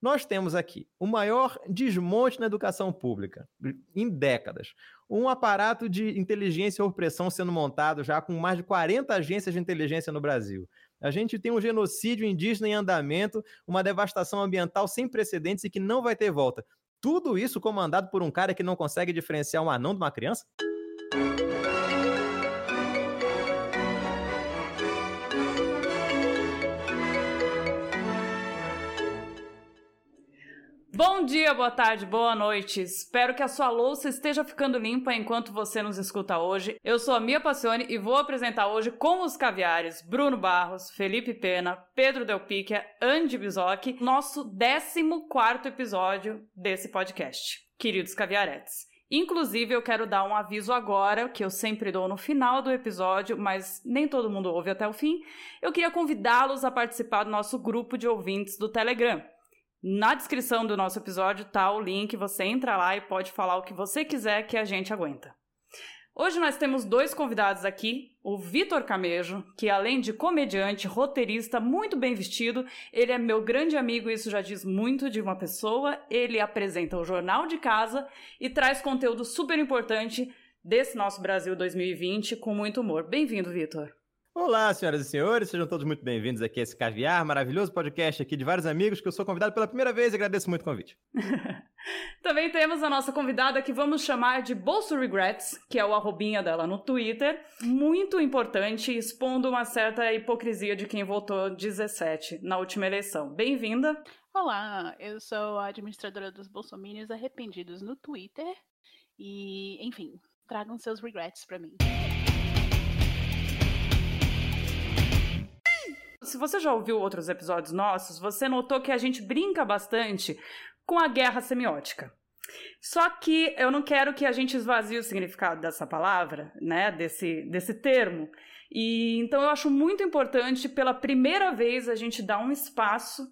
Nós temos aqui o maior desmonte na educação pública em décadas. Um aparato de inteligência e opressão sendo montado já com mais de 40 agências de inteligência no Brasil. A gente tem um genocídio indígena em andamento, uma devastação ambiental sem precedentes e que não vai ter volta. Tudo isso comandado por um cara que não consegue diferenciar um anão de uma criança? Bom dia, boa tarde, boa noite. Espero que a sua louça esteja ficando limpa enquanto você nos escuta hoje. Eu sou a Mia Passione e vou apresentar hoje com os caviares Bruno Barros, Felipe Pena, Pedro Del Picchia, Andy Bizoc, nosso 14 episódio desse podcast. Queridos caviaretes. Inclusive, eu quero dar um aviso agora, que eu sempre dou no final do episódio, mas nem todo mundo ouve até o fim. Eu queria convidá-los a participar do nosso grupo de ouvintes do Telegram. Na descrição do nosso episódio tá o link, você entra lá e pode falar o que você quiser que a gente aguenta. Hoje nós temos dois convidados aqui, o Vitor Camejo, que além de comediante, roteirista, muito bem vestido, ele é meu grande amigo, isso já diz muito de uma pessoa. Ele apresenta o Jornal de Casa e traz conteúdo super importante desse nosso Brasil 2020 com muito humor. Bem-vindo, Vitor. Olá, senhoras e senhores, sejam todos muito bem-vindos aqui a esse Caviar, maravilhoso podcast aqui de vários amigos que eu sou convidado pela primeira vez e agradeço muito o convite. Também temos a nossa convidada que vamos chamar de Bolso Regrets, que é o arrobinha dela no Twitter, muito importante, expondo uma certa hipocrisia de quem votou 17 na última eleição. Bem-vinda! Olá, eu sou a administradora dos Bolsominions arrependidos no Twitter e, enfim, tragam seus regrets para mim. Se você já ouviu outros episódios nossos, você notou que a gente brinca bastante com a guerra semiótica. Só que eu não quero que a gente esvazie o significado dessa palavra, né, desse, desse termo. E então eu acho muito importante, pela primeira vez, a gente dar um espaço,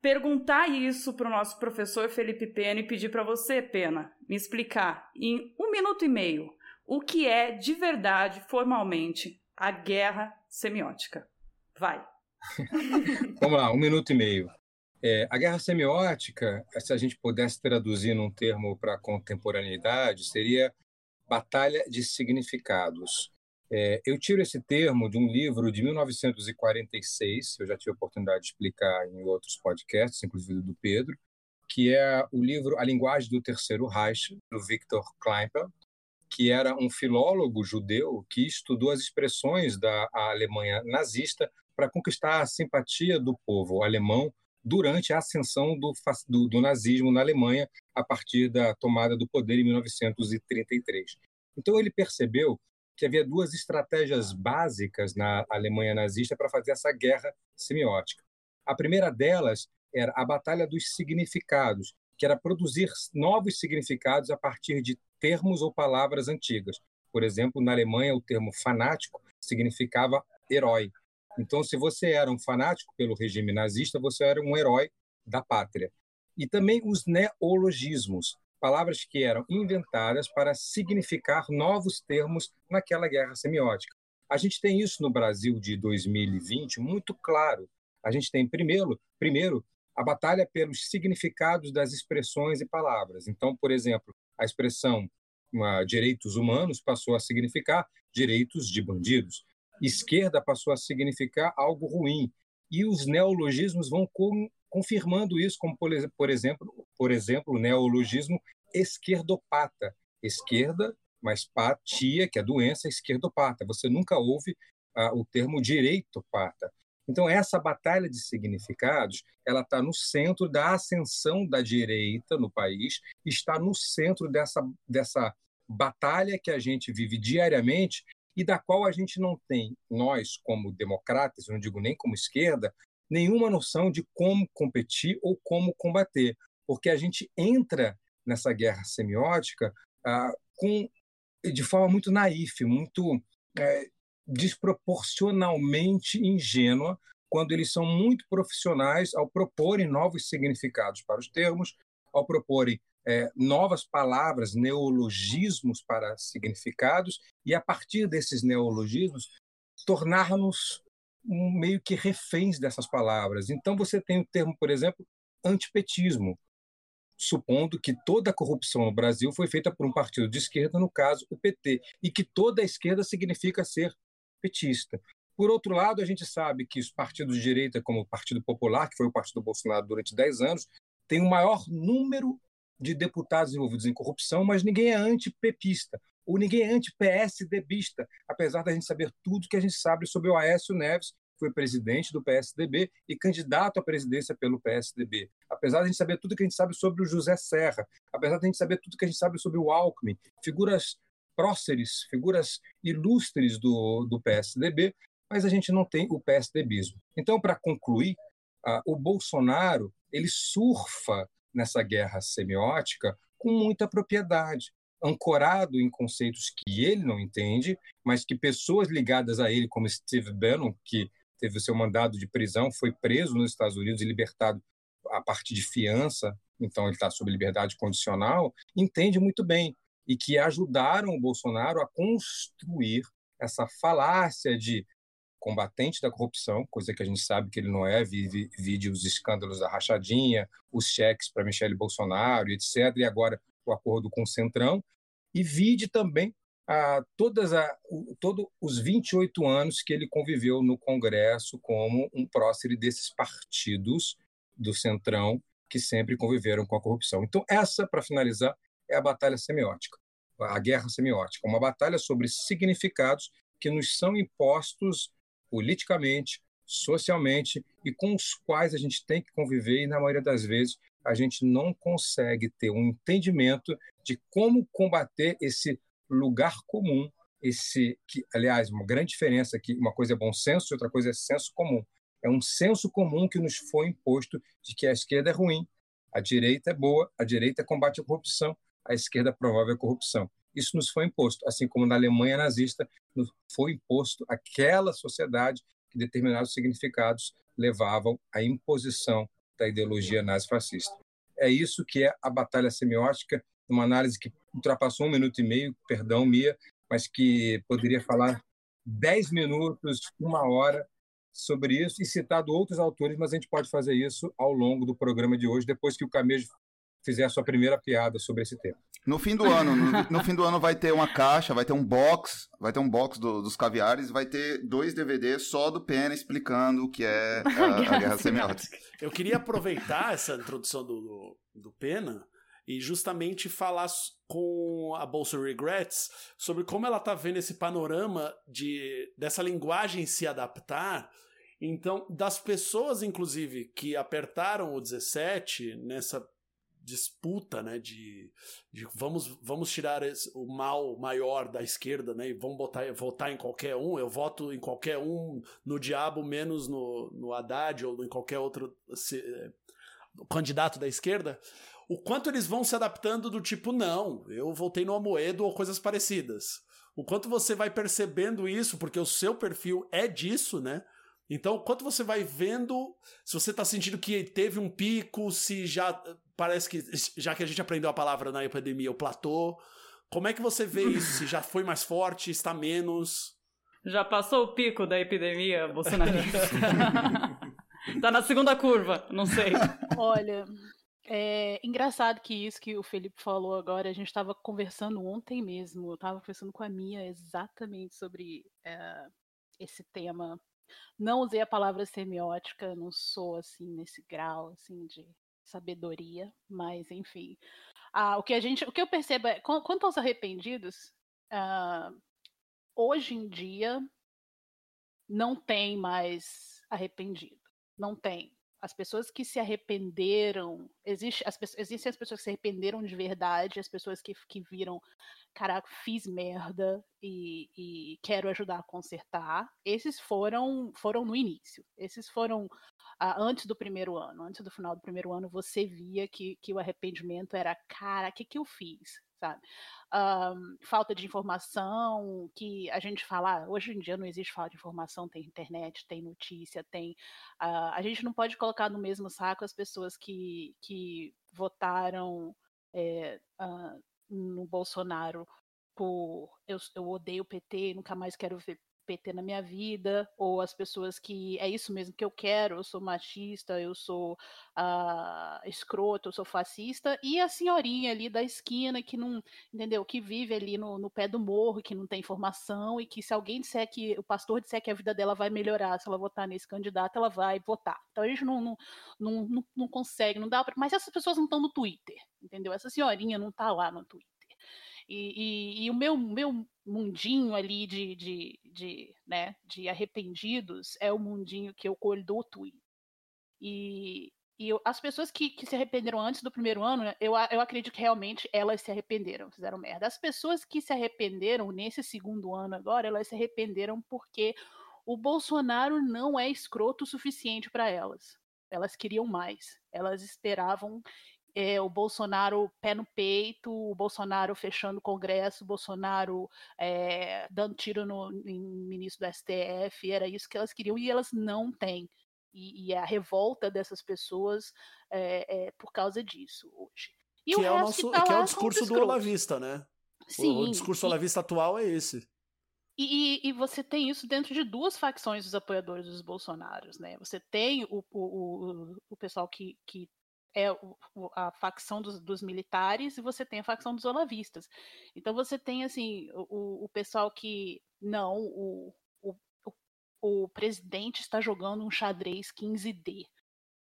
perguntar isso para o nosso professor Felipe Pena e pedir para você, Pena, me explicar em um minuto e meio o que é de verdade, formalmente, a guerra semiótica. Vai. Vamos lá, um minuto e meio. É, a guerra semiótica, se a gente pudesse traduzir num termo para contemporaneidade, seria batalha de significados. É, eu tiro esse termo de um livro de 1946, eu já tive a oportunidade de explicar em outros podcasts, inclusive do Pedro, que é o livro A Linguagem do Terceiro Reich, do Viktor Kleinpel, que era um filólogo judeu que estudou as expressões da Alemanha nazista para conquistar a simpatia do povo alemão durante a ascensão do, do, do, nazismo na Alemanha a partir da tomada do poder em 1933. Então ele percebeu que havia duas estratégias básicas na Alemanha nazista para fazer essa guerra semiótica. A primeira delas era a batalha dos significados, que era produzir novos significados a partir de termos ou palavras antigas. Por exemplo, na Alemanha, o termo fanático significava herói. Então, se você era um fanático pelo regime nazista, você era um herói da pátria. E também os neologismos, palavras que eram inventadas para significar novos termos naquela guerra semiótica. A gente tem isso no Brasil de 2020 muito claro. A gente tem primeiro, primeiro a batalha pelos significados das expressões e palavras. Então, por exemplo, a expressão direitos humanos passou a significar direitos de bandidos esquerda passou a significar algo ruim. E os neologismos vão confirmando isso, como por, por exemplo, por exemplo, o neologismo esquerdopata, esquerda, mas patia, que é doença, esquerdopata. Você nunca ouve ah, o termo direitopata. Então essa batalha de significados, ela está no centro da ascensão da direita no país, está no centro dessa dessa batalha que a gente vive diariamente e da qual a gente não tem, nós, como democratas, não digo nem como esquerda, nenhuma noção de como competir ou como combater, porque a gente entra nessa guerra semiótica ah, com, de forma muito naif, muito é, desproporcionalmente ingênua, quando eles são muito profissionais ao proporem novos significados para os termos, ao proporem é, novas palavras, neologismos para significados, e a partir desses neologismos, tornar-nos meio que reféns dessas palavras. Então, você tem o termo, por exemplo, antipetismo, supondo que toda a corrupção no Brasil foi feita por um partido de esquerda, no caso o PT, e que toda a esquerda significa ser petista. Por outro lado, a gente sabe que os partidos de direita, como o Partido Popular, que foi o partido do Bolsonaro durante 10 anos, tem o maior número de deputados envolvidos em corrupção, mas ninguém é antipepista, ou ninguém é anti-PSDBista, apesar da gente saber tudo que a gente sabe sobre o Aécio Neves, que foi presidente do PSDB e candidato à presidência pelo PSDB. Apesar de a gente saber tudo que a gente sabe sobre o José Serra, apesar de a gente saber tudo que a gente sabe sobre o Alckmin, figuras próceres, figuras ilustres do, do PSDB, mas a gente não tem o PSDBismo. Então, para concluir, uh, o Bolsonaro ele surfa nessa guerra semiótica com muita propriedade, ancorado em conceitos que ele não entende, mas que pessoas ligadas a ele, como Steve Bannon, que teve seu mandado de prisão, foi preso nos Estados Unidos e libertado a partir de fiança, então ele está sob liberdade condicional, entende muito bem e que ajudaram o Bolsonaro a construir essa falácia de combatente da corrupção, coisa que a gente sabe que ele não é, vive, vide os escândalos da rachadinha, os cheques para Michele Bolsonaro, etc., e agora o acordo com o Centrão, e vide também a, todas a, o, todo os 28 anos que ele conviveu no Congresso como um prócer desses partidos do Centrão que sempre conviveram com a corrupção. Então, essa, para finalizar, é a batalha semiótica, a guerra semiótica, uma batalha sobre significados que nos são impostos politicamente, socialmente e com os quais a gente tem que conviver e na maioria das vezes a gente não consegue ter um entendimento de como combater esse lugar comum, esse que aliás uma grande diferença aqui, uma coisa é bom senso, outra coisa é senso comum. É um senso comum que nos foi imposto de que a esquerda é ruim, a direita é boa, a direita combate a corrupção, a esquerda promove a corrupção. Isso nos foi imposto, assim como na Alemanha nazista foi imposto aquela sociedade que determinados significados levavam à imposição da ideologia nazifascista. É isso que é a batalha semiótica, uma análise que ultrapassou um minuto e meio, perdão, Mia, mas que poderia falar dez minutos, uma hora sobre isso e citado outros autores, mas a gente pode fazer isso ao longo do programa de hoje, depois que o Camejo fizer a sua primeira piada sobre esse tema. No fim do ano, no, no, fim do ano vai ter uma caixa, vai ter um box, vai ter um box do, dos caviares, vai ter dois DVDs só do Pena explicando o que é a, a guerra semiótica. Eu queria aproveitar essa introdução do, do, do Pena e justamente falar com a Bolsa Regrets sobre como ela está vendo esse panorama de dessa linguagem se adaptar. Então, das pessoas, inclusive, que apertaram o 17 nessa disputa, né, de, de vamos, vamos tirar esse, o mal maior da esquerda, né, e vamos botar, votar em qualquer um, eu voto em qualquer um, no diabo menos no, no Haddad ou em qualquer outro se, eh, candidato da esquerda, o quanto eles vão se adaptando do tipo, não, eu votei no Amoedo ou coisas parecidas. O quanto você vai percebendo isso, porque o seu perfil é disso, né? Então, quanto você vai vendo, se você está sentindo que teve um pico, se já parece que, já que a gente aprendeu a palavra na epidemia, o platô, como é que você vê isso? Se já foi mais forte, está menos? Já passou o pico da epidemia bolsonarista. tá na segunda curva, não sei. Olha, é engraçado que isso que o Felipe falou agora, a gente estava conversando ontem mesmo, eu estava conversando com a Mia exatamente sobre é, esse tema não usei a palavra semiótica, não sou assim nesse grau assim de sabedoria, mas enfim. Ah, o que a gente, o que eu percebo é, quanto aos arrependidos, ah, hoje em dia não tem mais arrependido, não tem. As pessoas que se arrependeram, existe, as, existem as pessoas que se arrependeram de verdade, as pessoas que, que viram caraca, fiz merda e, e, quero ajudar a consertar. Esses foram foram no início. Esses foram ah, antes do primeiro ano. Antes do final do primeiro ano, você via que, que o arrependimento era, cara, o que, que eu fiz? Sabe? Um, falta de informação, que a gente fala, ah, hoje em dia não existe falta de informação, tem internet, tem notícia, tem. Uh, a gente não pode colocar no mesmo saco as pessoas que, que votaram. É, uh, no Bolsonaro por eu, eu odeio o PT, nunca mais quero ver PT na minha vida, ou as pessoas que é isso mesmo que eu quero, eu sou machista, eu sou uh, escroto, eu sou fascista, e a senhorinha ali da esquina que não, entendeu, que vive ali no, no pé do morro, que não tem informação, e que se alguém disser que, o pastor disser que a vida dela vai melhorar se ela votar nesse candidato, ela vai votar. Então a gente não, não, não, não, consegue, não dá pra, mas essas pessoas não estão no Twitter, entendeu? Essa senhorinha não tá lá no Twitter. E, e, e, o meu, meu mundinho ali de, de, de, né, de arrependidos é o mundinho que eu Twitter. E, e eu, as pessoas que, que, se arrependeram antes do primeiro ano, eu, eu acredito que realmente elas se arrependeram, fizeram merda. As pessoas que se arrependeram nesse segundo ano agora, elas se arrependeram porque o Bolsonaro não é escroto o suficiente para elas. Elas queriam mais. Elas esperavam é, o Bolsonaro pé no peito, o Bolsonaro fechando o Congresso, o Bolsonaro é, dando tiro no ministro do STF, era isso que elas queriam e elas não têm. E, e a revolta dessas pessoas é, é por causa disso hoje. E que, o é o nosso, que, tá que é o discurso do Olavista, né? Sim. O, o discurso e, Olavista atual é esse. E, e, você tem isso dentro de duas facções dos apoiadores dos Bolsonaros, né? Você tem o, o, o pessoal que, que é a facção dos, dos, militares e você tem a facção dos olavistas. Então você tem assim o, o pessoal que não, o, o, o presidente está jogando um xadrez 15D.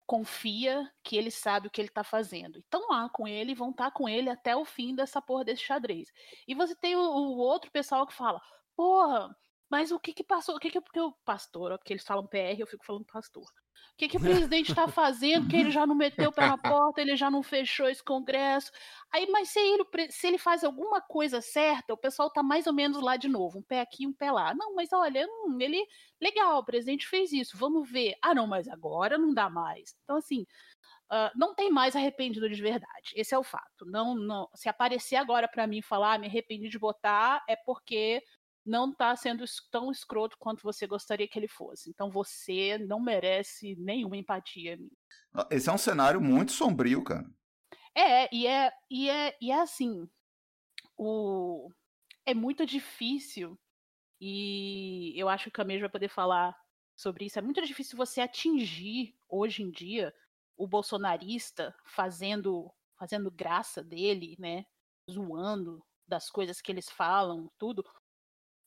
Confia que ele sabe o que ele está fazendo. Estão lá com ele, vão estar tá com ele até o fim dessa porra desse xadrez. E você tem o, o outro pessoal que fala: porra, mas o que que passou? O que que porque o pastor, porque eles falam PR, eu fico falando pastor que, que o presidente está fazendo? Que ele já não meteu o pé na porta, ele já não fechou esse congresso. Aí, mas se ele, se ele faz alguma coisa certa, o pessoal tá mais ou menos lá de novo, um pé aqui, um pé lá. Não, mas olha, hum, ele legal, o presidente fez isso, vamos ver. Ah, não, mas agora não dá mais. Então, assim, uh, não tem mais arrependido de verdade. Esse é o fato. Não, não. Se aparecer agora para mim falar, ah, me arrependi de votar, é porque não está sendo tão escroto quanto você gostaria que ele fosse. Então você não merece nenhuma empatia. Ah, esse é um cenário muito sombrio, cara. É, e é, e é, e é assim, o, é muito difícil, e eu acho que o Camille vai poder falar sobre isso, é muito difícil você atingir, hoje em dia, o bolsonarista fazendo, fazendo graça dele, né, zoando das coisas que eles falam, tudo,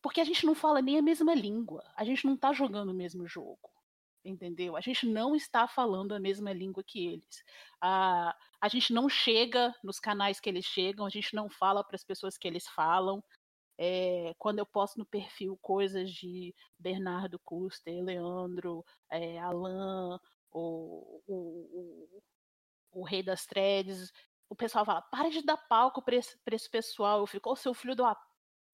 porque a gente não fala nem a mesma língua. A gente não está jogando o mesmo jogo. Entendeu? A gente não está falando a mesma língua que eles. A, a gente não chega nos canais que eles chegam, a gente não fala para as pessoas que eles falam. É, quando eu posto no perfil coisas de Bernardo Custer, Leandro, é, Alan, o, o, o, o, Rei das Threads, o pessoal fala: para de dar palco para esse, esse pessoal. Eu fico, ô seu filho da,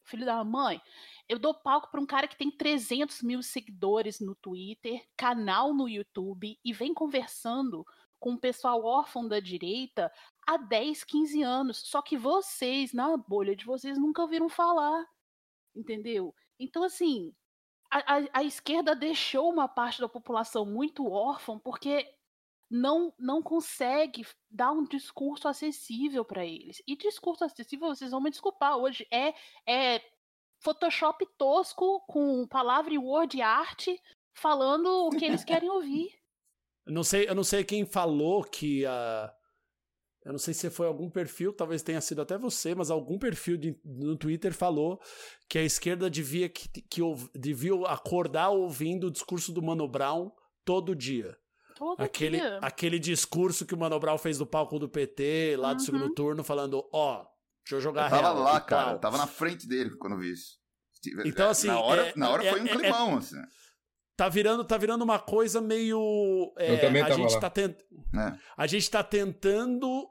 filho da mãe, eu dou palco para um cara que tem 300 mil seguidores no Twitter, canal no YouTube e vem conversando com o pessoal órfão da direita há 10, 15 anos. Só que vocês, na bolha de vocês, nunca ouviram falar. Entendeu? Então, assim, a, a, a esquerda deixou uma parte da população muito órfã porque não não consegue dar um discurso acessível para eles. E discurso acessível, vocês vão me desculpar, hoje é é Photoshop tosco com palavra e word art falando o que eles querem ouvir. Eu não sei, eu não sei quem falou que a uh... Eu não sei se foi algum perfil, talvez tenha sido até você, mas algum perfil de, no Twitter falou que a esquerda devia, que, que, devia acordar ouvindo o discurso do Mano Brown todo dia. Todo aquele, dia. aquele discurso que o Mano Brown fez do palco do PT, lá do segundo uhum. turno, falando: ó, oh, Deixa eu jogar eu tava real, lá, cara. Eu tava na frente dele quando eu vi isso. Então, assim. Na hora, é, na hora é, foi um é, é climão, é, assim. Tá virando, tá virando uma coisa meio. eu também a gente lá. tá tent... A gente tá tentando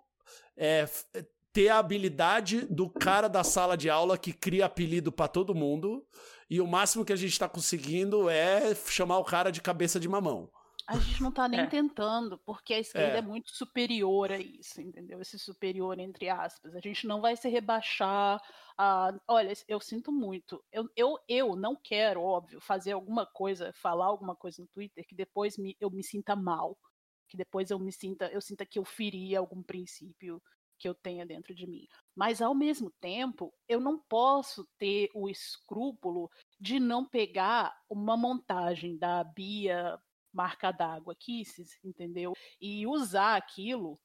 ter a habilidade do cara da sala de aula que cria apelido para todo mundo. E o máximo que a gente tá conseguindo é chamar o cara de cabeça de mamão. A gente não tá nem é. tentando, porque a esquerda é. é. muito superior a isso, entendeu? Esse superior, entre aspas. A gente não vai se rebaixar. A... Olha, eu sinto muito. Eu, eu, eu não quero, óbvio, fazer alguma coisa, falar alguma coisa no Twitter que depois me, eu me sinta mal. Que depois eu me sinta, eu sinta que eu feri algum princípio que eu tenha dentro de mim. Mas, ao mesmo tempo, eu não posso ter o escrúpulo de não pegar uma montagem da Bia Marca d'Água Kisses, entendeu? E usar aquilo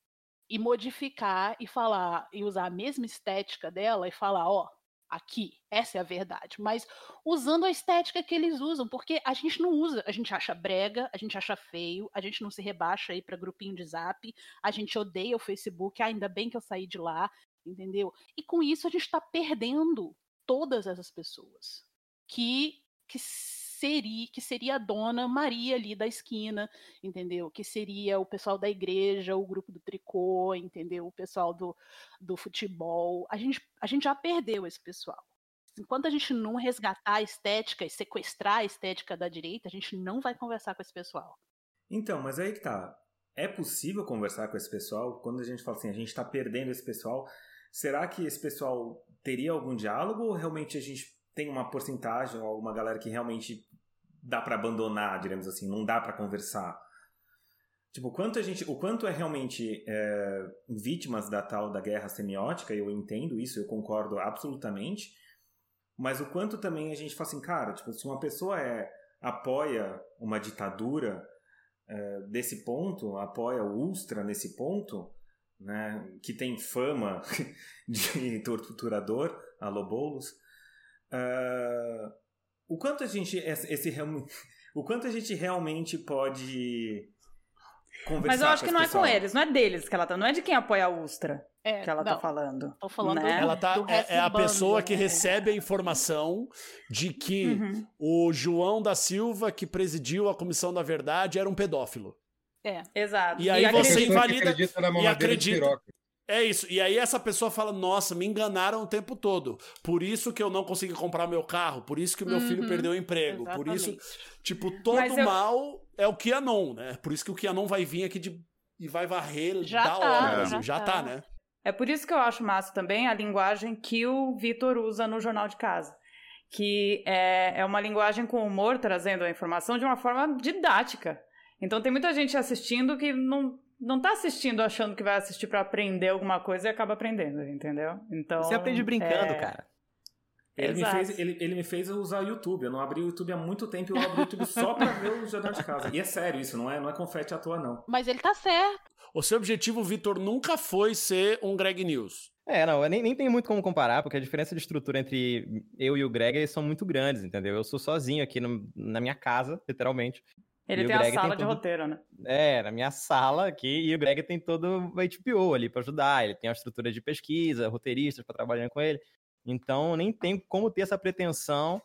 e modificar e falar, e usar a mesma estética dela e falar, ó, aqui, essa é a verdade. Mas usando a estética que eles usam, porque a gente não usa, a gente acha brega, a gente acha feio, a gente não se rebaixa aí para grupinho de zap, a gente odeia o Facebook, ainda bem que eu saí de lá, entendeu? E com isso a gente está perdendo todas essas pessoas que que seria que seria a dona Maria ali da esquina, entendeu? Que seria o pessoal da igreja, o grupo do tricô, entendeu? O pessoal do, do futebol. A gente, a gente já perdeu esse pessoal. Enquanto a gente não resgatar a estética e sequestrar a estética da direita, a gente não vai conversar com esse pessoal. Então, mas aí que tá. É possível conversar com esse pessoal? Quando a gente fala assim, a gente está perdendo esse pessoal, será que esse pessoal teria algum diálogo ou realmente a gente tem uma porcentagem ou alguma galera que realmente dá para abandonar, diremos assim, não dá para conversar. Tipo, o quanto a gente, o quanto é realmente é, vítimas da tal da guerra semiótica, eu entendo isso, eu concordo absolutamente, mas o quanto também a gente fala assim, cara, tipo, se uma pessoa é apoia uma ditadura é, desse ponto, apoia o Ustra nesse ponto, né, que tem fama de torturador, a Lobolos, uh, o quanto a gente esse o quanto a gente realmente pode conversar Mas eu acho que não pessoal. é com eles, não é deles que ela tá, não é de quem apoia a Ustra. É, que ela não, tá falando. Tô falando né? Ela tá, do é, é a bando, pessoa né? que recebe a informação de que Uhum. o João da Silva, que presidiu a Comissão da Verdade, era um pedófilo. É. Exato. E aí acredita- você invalida acredita na e acredita. É isso. E aí essa pessoa fala: Nossa, me enganaram o tempo todo. Por isso que eu não consegui comprar meu carro. Por isso que o meu filho Uhum, perdeu o emprego. Por isso, Exatamente. tipo, todo eu- mal é o Kianon, né? Por isso que o Kianon vai vir aqui de... e vai varrer Já da tá, hora. já assim. Já tá. tá, né? É por isso que eu acho massa também a linguagem que o Vitor usa no Jornal de Casa. Que é, é uma linguagem com humor, trazendo a informação de uma forma didática. Então tem muita gente assistindo que não, não tá assistindo achando que vai assistir para aprender alguma coisa e acaba aprendendo, entendeu? Então. Você aprende brincando, é, cara. Ele me, fez, ele, ele me fez usar o YouTube. Eu não abri o YouTube há muito tempo e eu abri o YouTube só pra ver o Jornal de Casa. E é sério isso, não é, não é confete à toa, não. Mas ele tá certo. O seu objetivo, Vitor, nunca foi ser um Greg News. É, não, eu nem, nem tem muito como comparar, porque a diferença de estrutura entre eu e o Greg eles são muito grandes, entendeu? Eu sou sozinho aqui no- na minha casa, literalmente. Ele E tem a Greg tem sala de tudo- roteiro, né? É, na minha sala aqui, e o Greg tem todo o HPO ali para ajudar. Ele tem a estrutura de pesquisa, roteiristas para trabalhar com ele. Então, nem tem como ter essa pretensão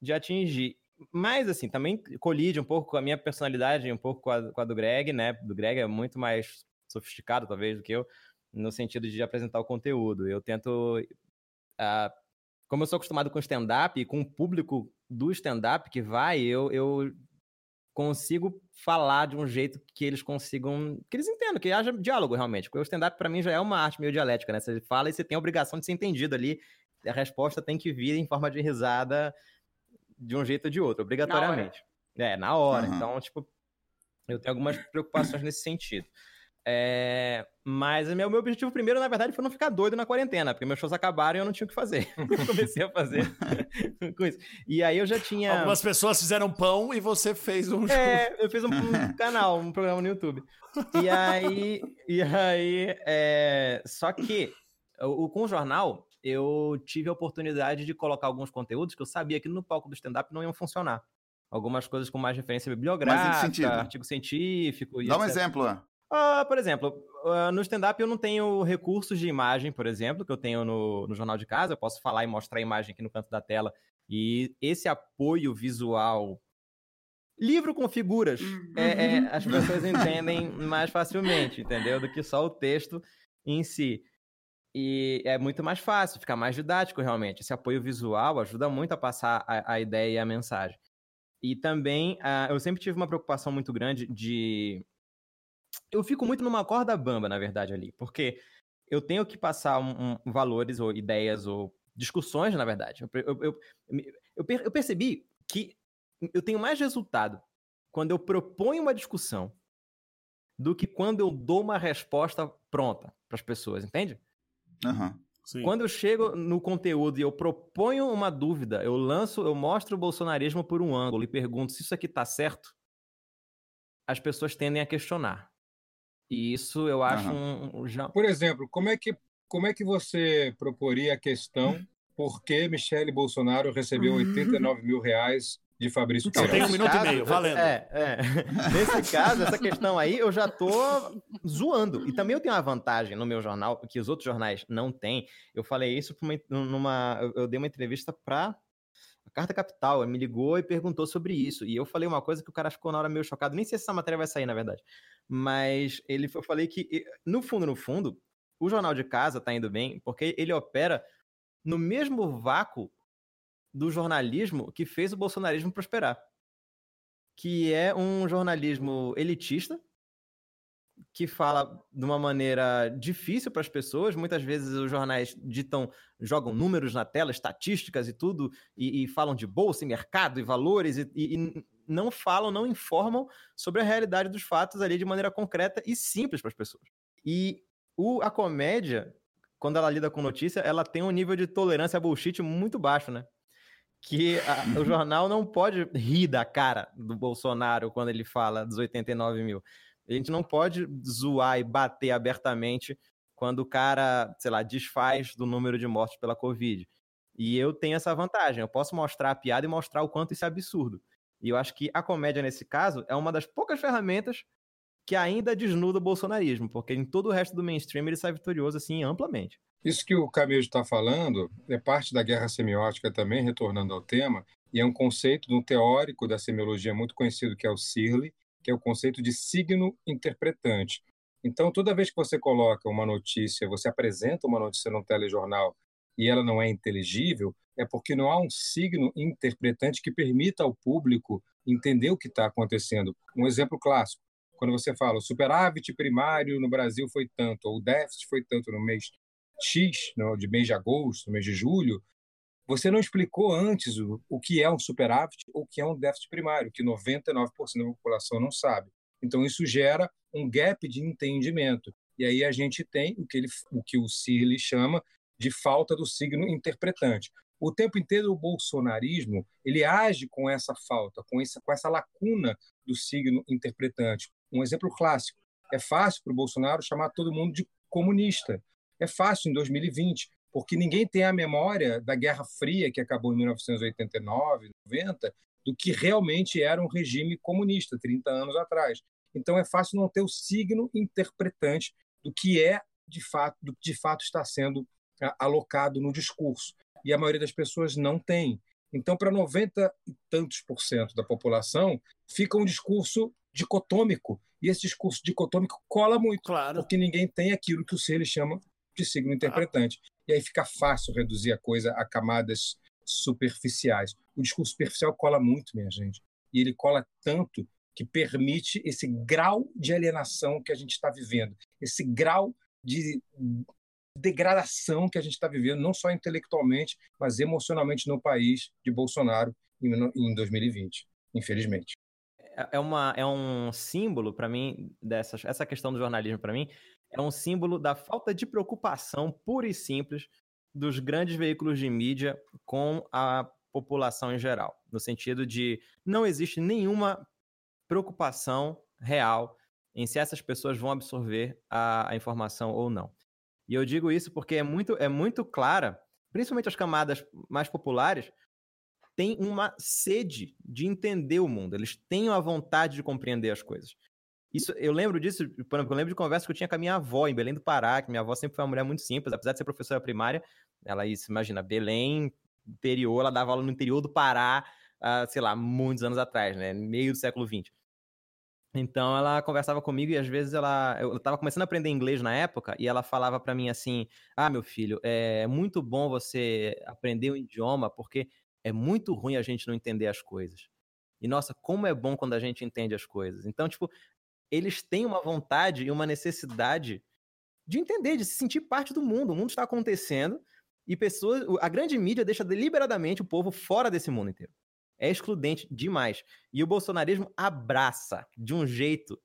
de atingir. Mas, assim, também colide um pouco com a minha personalidade, um pouco com a, com a do Greg, né? Do Greg é muito mais sofisticado, talvez, do que eu, no sentido de apresentar o conteúdo. Eu tento. ah, como eu sou acostumado com stand-up e com o público do stand-up que vai, eu, eu consigo falar de um jeito que eles consigam. que eles entendam, que haja diálogo realmente. Porque o stand-up, pra mim, já é uma arte meio dialética, né? Você fala e você tem a obrigação de ser entendido ali. A resposta tem que vir em forma de risada de um jeito ou de outro, obrigatoriamente. É, na hora. Uhum. Então, tipo, eu tenho algumas preocupações nesse sentido. É, mas o meu, meu objetivo primeiro, na verdade, foi não ficar doido na quarentena, porque meus shows acabaram e eu não tinha o que fazer. Eu comecei a fazer com isso. E aí eu já tinha. Algumas pessoas fizeram pão e você fez um É, eu fiz um, um canal, um programa no YouTube. E aí, e aí, é, só que o, com o jornal eu tive a oportunidade de colocar alguns conteúdos que eu sabia que no palco do stand-up não iam funcionar. Algumas coisas com mais referência bibliográfica, artigo científico. E Dá um etc. exemplo, Ah, por exemplo, ah, no stand-up eu não tenho recursos de imagem, por exemplo, que eu tenho no, no Jornal de Casa. Eu posso falar e mostrar a imagem aqui no canto da tela. E esse apoio visual. Livro com figuras. Uhum. é- é, as pessoas entendem mais facilmente, entendeu? Do que só o texto em si. E é muito mais fácil, fica mais didático realmente. Esse apoio visual ajuda muito a passar a, a ideia e a mensagem. E também, ah, eu sempre tive uma preocupação muito grande de. Eu fico muito numa corda bamba, na verdade, ali, porque eu tenho que passar um- um- valores ou ideias ou discussões, na verdade. Eu, eu, eu, eu per- eu percebi que eu tenho mais resultado quando eu proponho uma discussão do que quando eu dou uma resposta pronta para as pessoas, entende? Aham. Sim. Quando eu chego no conteúdo e eu proponho uma dúvida, eu lanço, eu mostro o bolsonarismo por um ângulo e pergunto se isso aqui tá certo, as pessoas tendem a questionar. E isso eu acho um, um- já Por exemplo, como é que, como é que você proporia a questão por que Michele Bolsonaro recebeu 89 mil reais de Fabrício Então, tem um minuto e meio, valendo. É, é. Nesse caso, essa questão aí, eu já tô zoando. E também eu tenho uma vantagem no meu jornal, que os outros jornais não têm. Eu falei isso uma, numa. eu- dei uma entrevista pra a Carta Capital. Ele me ligou e perguntou sobre isso. E eu falei uma coisa que o cara ficou na hora meio chocado. Nem sei se essa matéria vai sair, na verdade. Mas ele, eu falei que, no fundo, no fundo, o jornal de casa tá indo bem, porque ele opera no mesmo vácuo do jornalismo que fez o bolsonarismo prosperar. Que é um jornalismo elitista, que fala de uma maneira difícil para as pessoas. Muitas vezes os jornais ditam, jogam números na tela, estatísticas e tudo, e, e falam de bolsa e mercado e valores, e- e não falam, não informam sobre a realidade dos fatos ali de maneira concreta e simples para as pessoas. E o, a comédia, quando ela lida com notícia, ela tem um nível de tolerância a bullshit muito baixo, né? Que a- o jornal não pode rir da cara do Bolsonaro quando ele fala dos 89 mil. A gente não pode zoar e bater abertamente quando o cara, sei lá, desfaz do número de mortes pela Covid. E eu tenho essa vantagem, eu posso mostrar a piada e mostrar o quanto isso é absurdo. E eu acho que a comédia, nesse caso, é uma das poucas ferramentas que ainda desnuda o bolsonarismo, porque em todo o resto do mainstream ele sai vitorioso, assim, amplamente. Isso que o Camilo está falando é parte da guerra semiótica também, retornando ao tema, e é um conceito de um teórico da semiologia muito conhecido que é o Searle, que é o conceito de signo interpretante. Então, toda vez que você coloca uma notícia, você apresenta uma notícia no telejornal e ela não é inteligível, é porque não há um signo interpretante que permita ao público entender o que está acontecendo. Um exemplo clássico, quando você fala o superávit primário no Brasil foi tanto, ou o déficit foi tanto no mês X, no, de mês de agosto, no mês de julho, você não explicou antes o, o que é um superávit ou o que é um déficit primário, que 99% da população não sabe. Então, isso gera um gap de entendimento. E aí a gente tem o que, ele, o, que o Cirle chama de falta do signo interpretante. O tempo inteiro o bolsonarismo ele age com essa falta, com essa, com essa lacuna do signo interpretante. Um exemplo clássico: é fácil para o Bolsonaro chamar todo mundo de comunista. É fácil em 2020, porque ninguém tem a memória da Guerra Fria que acabou em 1989, 90, do que realmente era um regime comunista 30 anos atrás. Então é fácil não ter o signo interpretante do que é de fato, do que de fato está sendo alocado no discurso. E a maioria das pessoas não tem. Então, para 90 e tantos por cento da população, fica um discurso dicotômico. E esse discurso dicotômico cola muito, Claro. porque ninguém tem aquilo que o Seele chama de signo interpretante. E aí fica fácil reduzir a coisa a camadas superficiais. O discurso superficial cola muito, minha gente. E ele cola tanto que permite esse grau de alienação que a gente está vivendo, esse grau de degradação que a gente está vivendo, não só intelectualmente, mas emocionalmente no país de Bolsonaro em 2020, infelizmente. É, uma, é um símbolo para mim dessas, essa questão do jornalismo para mim é um símbolo da falta de preocupação pura e simples dos grandes veículos de mídia com a população em geral, no sentido de não existe nenhuma preocupação real em se essas pessoas vão absorver a, a informação ou não. E eu digo isso porque é muito, é muito clara, principalmente as camadas mais populares, têm uma sede de entender o mundo. Eles têm a vontade de compreender as coisas. Isso, eu lembro disso, por exemplo, eu lembro de conversa que eu tinha com a minha avó em Belém do Pará, que minha avó sempre foi uma mulher muito simples, apesar de ser professora primária, ela isso, imagina, Belém, interior, ela dava aula no interior do Pará, uh, sei lá, muitos anos atrás, né, meio do século XX. Então ela conversava comigo e às vezes ela. Eu estava começando a aprender inglês na época e ela falava para mim assim: Ah, meu filho, é muito bom você aprender um idioma porque é muito ruim a gente não entender as coisas. E nossa, como é bom quando a gente entende as coisas. Então, tipo, eles têm uma vontade e uma necessidade de entender, de se sentir parte do mundo. O mundo está acontecendo e pessoas. A grande mídia deixa deliberadamente o povo fora desse mundo inteiro é excludente demais. E o bolsonarismo abraça de um jeito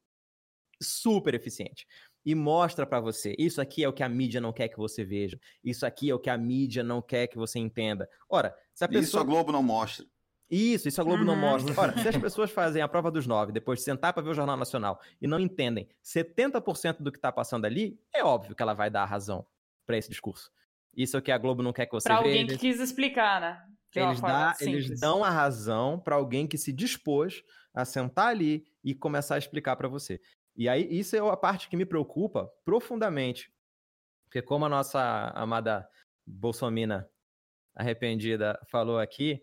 super eficiente e mostra para você. Isso aqui é o que a mídia não quer que você veja. Isso aqui é o que a mídia não quer que você entenda. Ora, se a pessoa... Isso a Globo não mostra. Isso, isso a Globo Uhum. não mostra. Ora, se as pessoas fazem a prova dos nove, depois de sentar para ver o Jornal Nacional e não entendem 70% do que está passando ali, é óbvio que ela vai dar a razão para esse discurso. Isso é o que a Globo não quer que você Pra veja. alguém que quis explicar, né? Eles, dá- eles dão a razão para alguém que se dispôs a sentar ali e começar a explicar para você. E aí, isso é a parte que me preocupa profundamente. Porque, como a nossa amada Bolsomina arrependida falou aqui,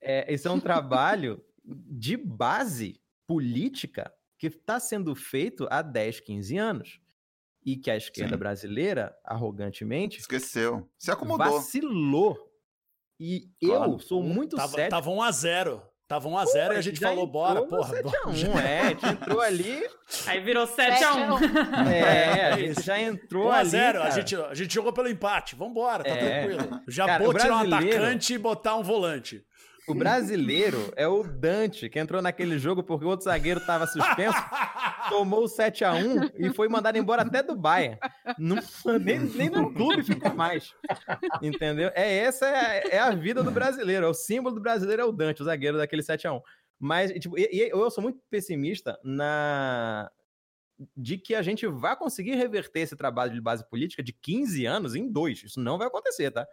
é, esse é um trabalho de base política que está sendo feito há 10, 15 anos. E que a esquerda Sim. brasileira, arrogantemente, Esqueceu. Se acomodou. vacilou. E Claro. eu sou muito Tava, sério. tava 1 a 0 Tava 1 a 0 e a gente Já falou, bora, porra. 7 a 1, já- é, a gente entrou ali. Aí virou 7x1. É, a gente já entrou 1 a ali. 0 a gente, a gente jogou pelo empate. Vambora, tá É. tranquilo. Já Cara, vou tirar um atacante e botar um volante. O brasileiro é o Dante, que entrou naquele jogo porque o outro zagueiro tava suspenso, tomou o 7x1 e foi mandado embora até do. Não, nem, nem no clube ficou mais. Entendeu? É essa é, é a vida do brasileiro. É o símbolo do brasileiro é o Dante, o zagueiro daquele 7x1. Mas, tipo, e- e eu sou muito pessimista na de que a gente vai conseguir reverter esse trabalho de base política de 15 anos em dois. Isso não vai acontecer, tá?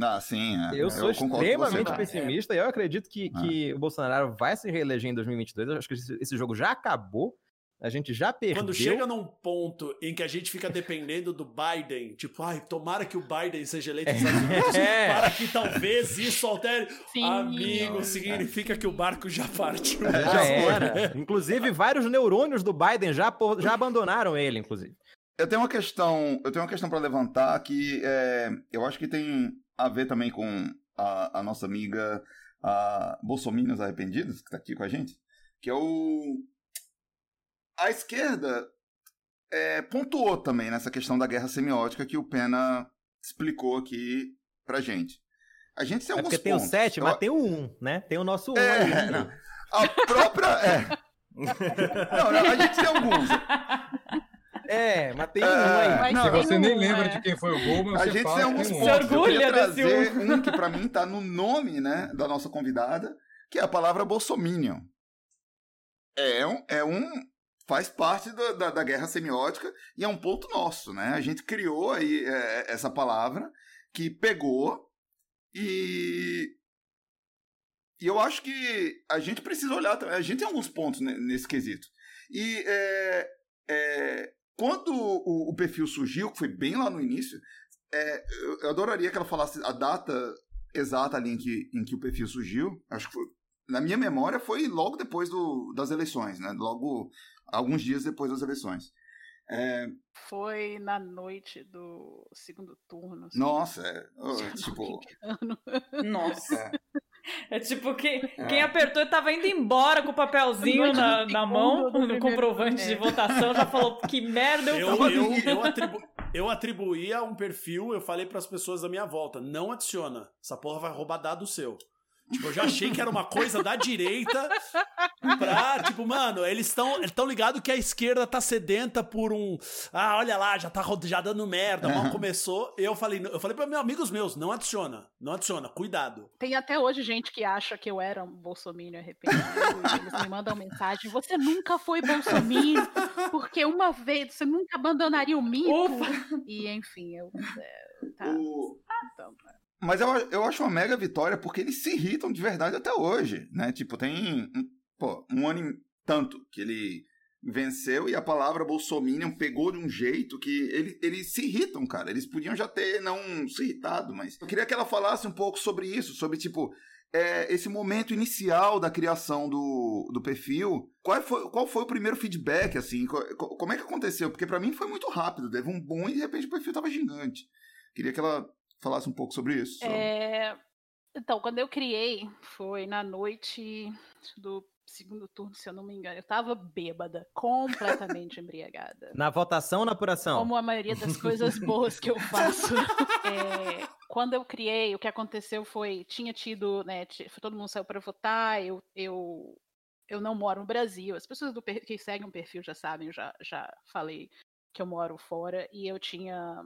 Ah, sim. é. Eu sou você, extremamente cara. pessimista e eu acredito que, Ah. que o Bolsonaro vai se reeleger em 2022. Eu acho que esse, jogo já acabou. A gente já perdeu. Quando chega num ponto em que a gente fica dependendo do Biden, tipo, ai, tomara que o Biden seja eleito nos Estados Unidos, É. para que talvez isso altere. Sim. Amigo, significa que o barco já partiu. Já era. Inclusive, vários neurônios do Biden já, já abandonaram ele, inclusive. Eu tenho uma questão, eu tenho uma questão para levantar que é, eu acho que tem a ver também com a, a nossa amiga a Bolsominions Arrependidos, que está aqui com a gente, que é o a esquerda é, pontuou também nessa questão da guerra semiótica que o Pena explicou aqui pra gente. A gente tem É alguns porque tem o pontos. 7, Eu- mas tem o 1, né? Tem o nosso 1 É, ali. não. A própria. É. Não, não, a gente tem alguns. É, mas tem um aí. Mas não, você nem um, lembra é. de quem foi o gol, mas A você gente fala tem alguns tem um. pontos. Queria orgulha desse trazer um. um que pra mim tá no nome, né, da nossa convidada, que é a palavra bolsominion. É um, é um faz parte da, da, da guerra semiótica e é um ponto nosso, né? A gente criou aí é, essa palavra que pegou e e eu acho que a gente precisa olhar também. A gente tem alguns pontos ne- nesse quesito. E é, é, quando o, o perfil surgiu, que foi bem lá no início, é, eu, eu adoraria que ela falasse a data exata ali em que, em que o perfil surgiu. Acho que foi, na minha memória foi logo depois do, das eleições, né? Logo alguns dias depois das eleições. É, Foi na noite do segundo turno. se nossa, é, tipo. Nossa. É tipo que quem apertou e tava indo embora com o papelzinho na, na mão, no comprovante de votação, já falou que merda eu, Eu, fiz. eu, eu, atribu, eu atribuía um perfil, eu falei pras pessoas da minha volta, não adiciona. Essa porra vai roubar dado seu. Tipo, eu já achei que era uma coisa da direita pra, tipo, mano, eles estão tão ligados que a esquerda tá sedenta por um. Ah, olha lá, já tá já dando merda, mal começou. Eu falei, eu falei para meus amigos meus, não adiciona, não adiciona, cuidado. Tem até hoje gente que acha que eu era um bolsominion arrependido. eles me mandam mensagem. Você nunca foi bolsominion, porque uma vez você nunca abandonaria o mito. Ufa. E enfim, eu. é, tá, o, então, Mas eu, eu acho uma mega vitória porque eles se irritam de verdade até hoje, né? Tipo, tem um, pô, um ano e tanto que ele venceu e a palavra bolsominion pegou de um jeito que ele, eles se irritam, cara. Eles podiam já ter não se irritado, mas eu queria que ela falasse um pouco sobre isso, sobre, tipo, é, esse momento inicial da criação do, do perfil. Qual foi, qual foi o primeiro feedback, assim? Co- co- como é que aconteceu? Porque pra mim foi muito rápido, teve um boom e de repente o perfil tava gigante. Queria que ela falasse um pouco sobre isso. É, Então, quando eu criei, foi na noite do segundo turno, se eu não me engano. Eu tava bêbada, completamente embriagada. Na votação ou na apuração? Como a maioria das coisas boas que eu faço. É, quando eu criei, o que aconteceu foi, tinha tido, né, todo mundo saiu para votar, eu, eu eu não moro no Brasil. As pessoas do, que seguem o perfil já sabem, já, já falei que eu moro fora e eu tinha.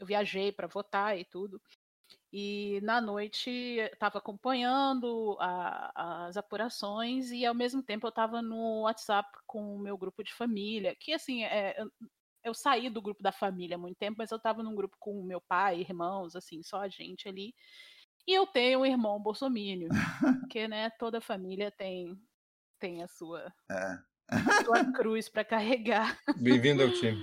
Eu viajei para votar e tudo. E na noite estava acompanhando a, as apurações e ao mesmo tempo eu estava no WhatsApp com o meu grupo de família, que assim, é, eu, eu saí do grupo da família há muito tempo, mas eu estava num grupo com o meu pai, irmãos, assim, só a gente ali. E eu tenho um irmão bolsomínio, porque, né, toda família tem tem a sua, é. sua cruz para carregar. Bem-vindo ao time.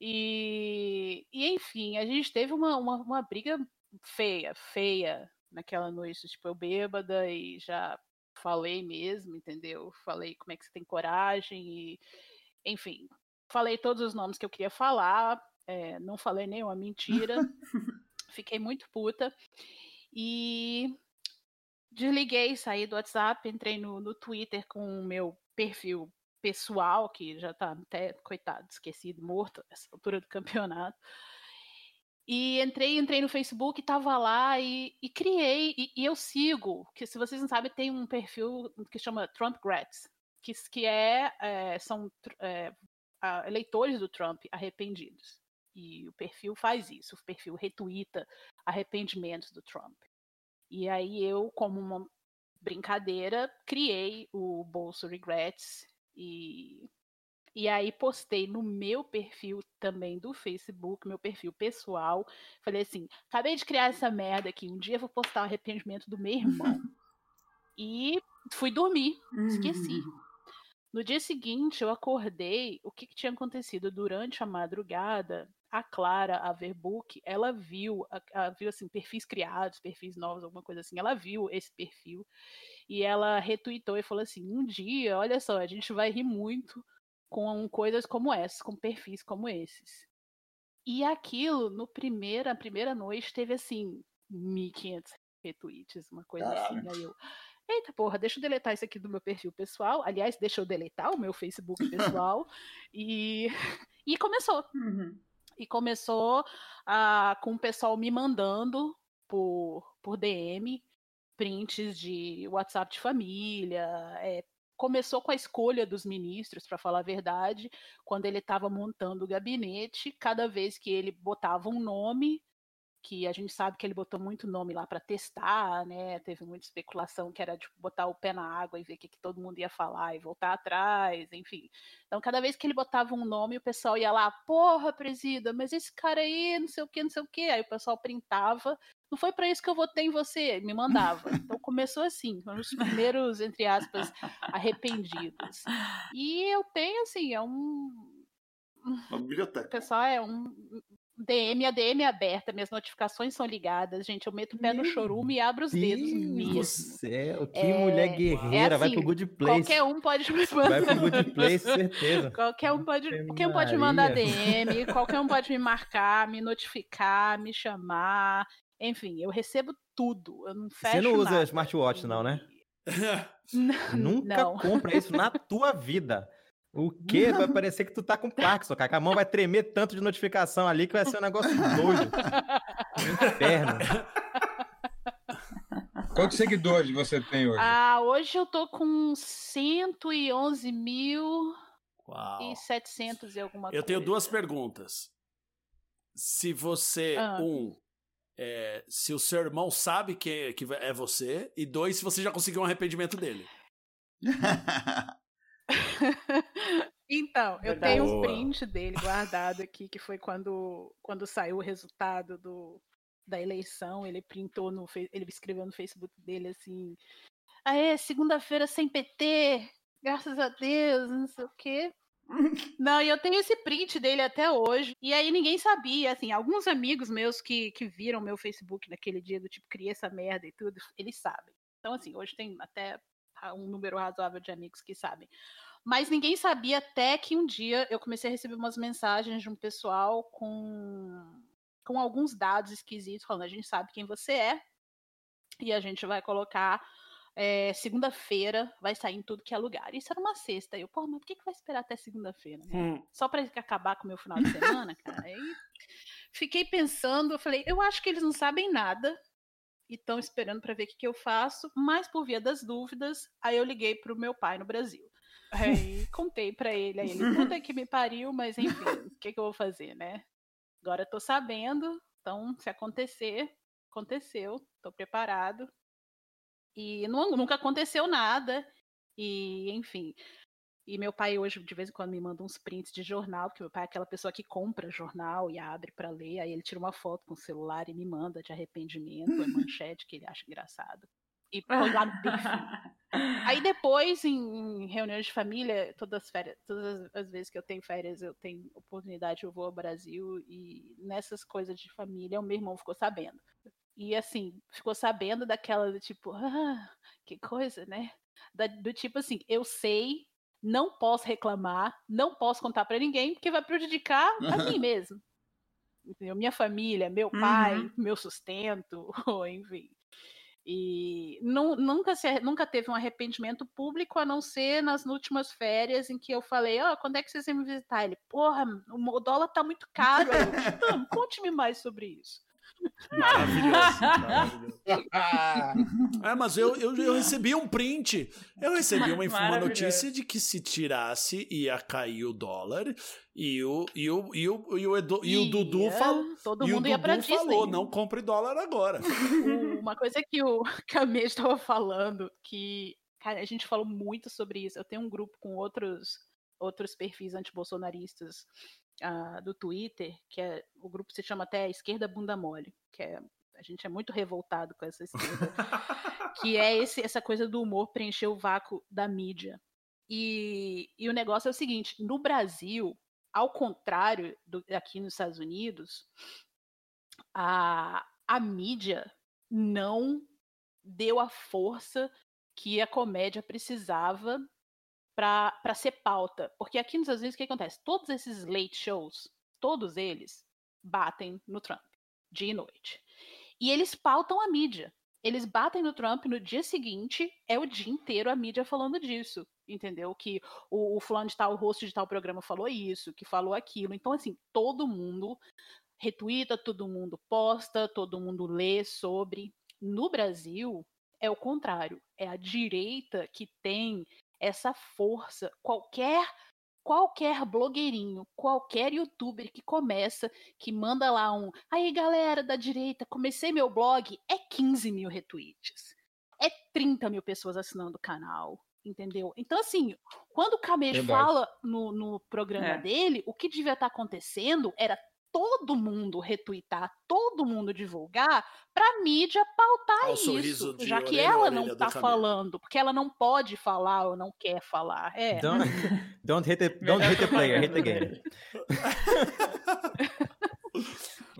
E, e enfim, a gente teve uma, uma, uma briga feia, feia naquela noite, tipo, eu bêbada e já falei mesmo, entendeu? Falei como é que você tem coragem e, enfim, falei todos os nomes que eu queria falar, é, não falei nenhuma mentira, fiquei muito puta e desliguei, saí do WhatsApp, entrei no, no Twitter com o meu perfil pessoal, que já tá até, coitado, esquecido, morto nessa altura do campeonato. E entrei, entrei no Facebook, tava lá e, e criei, e, e, eu sigo, que se vocês não sabem, tem um perfil que chama Trump Grats, que, que é, é são é, eleitores do Trump arrependidos. E o perfil faz isso, o perfil retuita arrependimentos do Trump. E aí eu, como uma brincadeira, criei o Bolso Regrets e, e aí postei no meu perfil também do Facebook, meu perfil pessoal. Falei assim: acabei de criar essa merda aqui, um dia eu vou postar o arrependimento do meu irmão. e fui dormir, esqueci. No dia seguinte, eu acordei. O que, que tinha acontecido durante a madrugada? A Clara, a Verbook, ela viu, ela viu assim, perfis criados, perfis novos, alguma coisa assim. Ela viu esse perfil e ela retweetou e falou assim: um dia, olha só, a gente vai rir muito com coisas como essas, com perfis como esses. E aquilo, no primeira, primeira noite, teve assim, 1.500 retweets, uma coisa assim. Caralho. assim. Aí eu, eita porra, deixa eu deletar isso aqui do meu perfil pessoal. Aliás, deixa eu deletar o meu Facebook pessoal. e, e começou. Uhum. E começou uh, com o pessoal me mandando por, por DM prints de WhatsApp de família. É, começou com a escolha dos ministros, para falar a verdade, quando ele estava montando o gabinete. Cada vez que ele botava um nome, que a gente sabe que ele botou muito nome lá para testar, né? Teve muita especulação que era tipo botar o pé na água e ver o que, que, todo mundo ia falar e voltar atrás, enfim. Então, cada vez que ele botava um nome, o pessoal ia lá, porra, presida, mas esse cara aí, não sei o que, não sei o que. Aí o pessoal printava. Não foi para isso que eu votei em você, me mandava. Então começou assim, foram os primeiros, entre aspas, arrependidos. E eu tenho, assim, é um. Uma biblioteca. O pessoal é um DM, a DM é aberta, minhas notificações são ligadas, gente. Eu meto o pé no chorume e abro os Deus dedos mesmo. Céu, que é, mulher guerreira, é assim, vai pro assim, Good Place. Qualquer um pode me mandar. Vai pro Good Place, certeza. qualquer um pode, qualquer um pode me mandar DM, qualquer um pode me marcar, me notificar, me chamar. Enfim, eu recebo tudo. Eu não fecho Você não usa nada. smartwatch, não, né? Nunca não. compra isso na tua vida. O quê? Vai parecer que tu tá com Parkinson, cara. A mão vai tremer tanto de notificação ali que vai ser um negócio doido. inferno. Quantos seguidores você tem hoje? Ah, hoje eu tô com 111 mil Uau. e 700 e alguma eu coisa. Eu tenho duas perguntas. Se você, ah. um, é, se o seu irmão sabe que, que é você, e dois, se você já conseguiu um arrependimento dele. então, eu tenho um print dele guardado aqui, que foi quando, quando saiu o resultado do, da eleição. Ele printou no ele escreveu no Facebook dele assim: Aê, segunda-feira sem PT, graças a Deus, não sei o quê. Não, e eu tenho esse print dele até hoje. E aí ninguém sabia, assim, alguns amigos meus que, que viram meu Facebook naquele dia do tipo, criei essa merda e tudo, eles sabem. Então, assim, hoje tem até um número razoável de amigos que sabem. Mas ninguém sabia até que um dia eu comecei a receber umas mensagens de um pessoal com, com alguns dados esquisitos, falando: a gente sabe quem você é e a gente vai colocar. É, segunda-feira vai sair em tudo que é lugar. Isso era uma sexta. Eu, pô, mas por que, que vai esperar até segunda-feira? Né? Hum. Só para acabar com o meu final de semana, cara? Aí fiquei pensando, eu falei, eu acho que eles não sabem nada e estão esperando para ver o que, que eu faço, mas por via das dúvidas, aí eu liguei para o meu pai no Brasil. Aí contei para ele, aí ele, puta que me pariu, mas enfim, o que, que eu vou fazer, né? Agora eu tô sabendo, então se acontecer, aconteceu, tô preparado. E não, nunca aconteceu nada, e enfim. E meu pai hoje, de vez em quando, me manda uns prints de jornal, porque meu pai é aquela pessoa que compra jornal e abre para ler, aí ele tira uma foto com o celular e me manda de arrependimento, é manchete que ele acha engraçado. E põe lá no perfil. Aí depois, em, em, reuniões de família, todas as férias, todas as vezes que eu tenho férias, eu tenho oportunidade, eu vou ao Brasil e nessas coisas de família, o meu irmão ficou sabendo. E assim, ficou sabendo daquela do tipo, ah, que coisa, né? Da, do tipo assim, eu sei não posso reclamar, não posso contar para ninguém, porque vai prejudicar a mim mesmo. Entendeu? Minha família, meu pai, uhum. meu sustento, enfim. E não, nunca, se, nunca teve um arrependimento público, a não ser nas últimas férias, em que eu falei, ó, oh, quando é que vocês vão me visitar? Ele, porra, o dólar tá muito caro. Eu, conte-me mais sobre isso. Maravilhoso. maravilhoso. é, mas eu, eu, eu, recebi um print. Eu recebi uma, uma notícia de que se tirasse ia cair o dólar. E o, e o, e o, e o, Edu, e o Dudu, fal, todo mundo ia Dudu falou: não compre dólar agora. Uma coisa que o Camê estava falando, que cara, a gente falou muito sobre isso. Eu tenho um grupo com outros outros perfis antibolsonaristas uh, do Twitter, que é o grupo se chama até Esquerda Bunda Mole, que é a gente é muito revoltado com essa esquerda, que é esse, essa coisa do humor preencher o vácuo da mídia. E, e o negócio é o seguinte: no Brasil, ao contrário do, aqui nos Estados Unidos, a, a mídia não deu a força que a comédia precisava para ser pauta. Porque aqui nos Estados Unidos o que acontece? Todos esses late shows, todos eles batem no Trump, dia e noite. E eles pautam a mídia. Eles batem no Trump no dia seguinte, é o dia inteiro a mídia falando disso, entendeu? Que o, o fulano de tal, o rosto de tal programa falou isso, que falou aquilo. Então, assim, todo mundo retuita, todo mundo posta, todo mundo lê sobre. No Brasil, é o contrário. É a direita que tem essa força. Qualquer qualquer blogueirinho, qualquer youtuber que começa, que manda lá um aí galera da direita, comecei meu blog, é 15 mil retweets. É 30 mil pessoas assinando o canal. Entendeu? Então, assim, quando o Camejo fala no, no programa é. dele, o que devia estar acontecendo era todo mundo retweetar, todo mundo divulgar, para mídia pautar isso, já que ela não está falando, porque ela não pode falar ou não quer falar. É. Don't, don't, hit, the, don't hit the player, hit the game.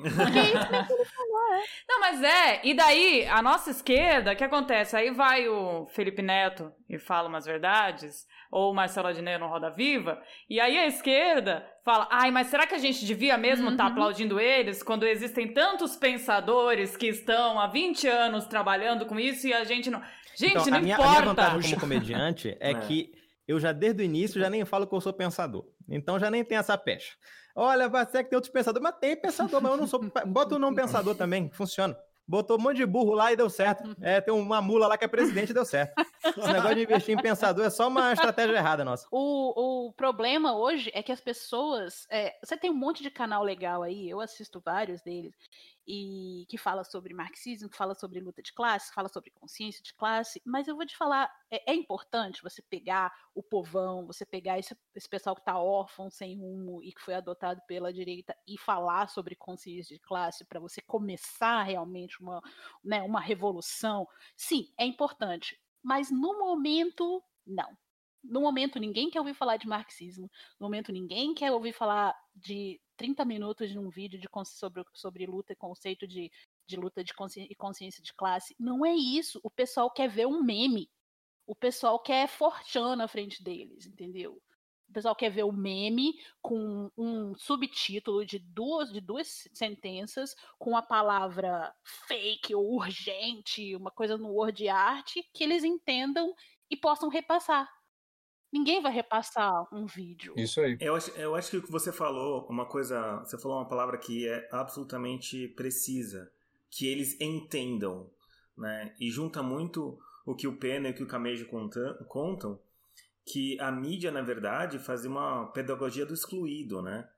Porque é isso que ele falou, é. Não, mas é. E daí, a nossa esquerda, o que acontece? Aí vai o Felipe Neto e fala umas verdades, ou o Marcelo Adnet no Roda Viva, e aí a esquerda fala, ai, mas será que a gente devia mesmo estar tá uhum. tá aplaudindo eles quando existem tantos pensadores que estão há 20 anos trabalhando com isso e a gente não... Gente, então, não a minha, importa. A minha vantagem como comediante é, é que eu já desde o início já nem falo que eu sou pensador. Então já nem tem essa pecha. Olha, você que tem outros pensadores, mas tem pensador, mas eu não sou. Bota o nome pensador também, funciona. Botou um monte de burro lá e deu certo. É, tem uma mula lá que é presidente e deu certo. Esse negócio de investir em pensador é só uma estratégia errada nossa. O, o problema hoje é que as pessoas. É, você tem um monte de canal legal aí, eu assisto vários deles e que fala sobre marxismo, que fala sobre luta de classe, fala sobre consciência de classe, mas eu vou te falar, é, é importante você pegar o povão, você pegar esse, esse pessoal que está órfão, sem rumo e que foi adotado pela direita e falar sobre consciência de classe para você começar realmente uma, né, uma revolução. Sim, é importante, mas no momento, não. No momento, ninguém quer ouvir falar de marxismo. No momento, ninguém quer ouvir falar de 30 minutos de um vídeo de, sobre, sobre luta e conceito de, de luta de consciência, e consciência de classe. Não é isso. O pessoal quer ver um meme. O pessoal quer fortran na frente deles, entendeu? O pessoal quer ver o meme com um subtítulo de duas, de duas sentenças, com a palavra fake ou urgente, uma coisa no word art, que eles entendam e possam repassar. Ninguém vai repassar um vídeo. Isso aí. Eu acho, eu acho que o que você falou, uma coisa. Você falou uma palavra que é absolutamente precisa. Que eles entendam. né? E junta muito o que o Pena e o que o Camejo contam, que a mídia, na verdade, fazia uma pedagogia do excluído, né?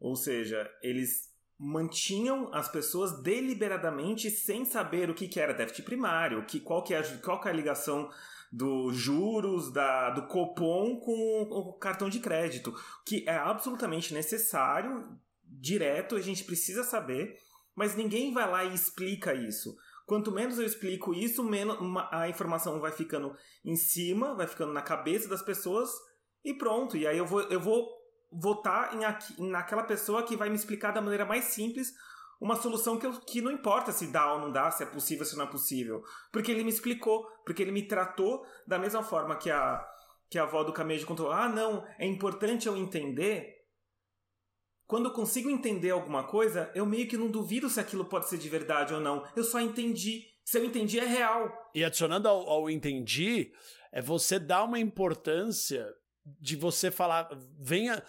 Ou seja, eles mantinham as pessoas deliberadamente sem saber o que, que era déficit primário, que, qual, que é, qual que é a ligação dos juros, da, do Copom com o cartão de crédito, que é absolutamente necessário, direto, a gente precisa saber, mas ninguém vai lá e explica isso. Quanto menos eu explico isso, menos a informação vai ficando em cima, vai ficando na cabeça das pessoas e pronto. E aí eu vou, eu vou votar em naquela pessoa que vai me explicar da maneira mais simples uma solução que, eu, que não importa se dá ou não dá, se é possível ou se não é possível. Porque ele me explicou, porque ele me tratou da mesma forma que a, que a avó do Camejo contou. Ah, não, é importante eu entender quando eu consigo entender alguma coisa, eu meio que não duvido se aquilo pode ser de verdade ou não. Eu só entendi. Se eu entendi, é real. E adicionando ao, ao entendi, é você dar uma importância de você falar, venha.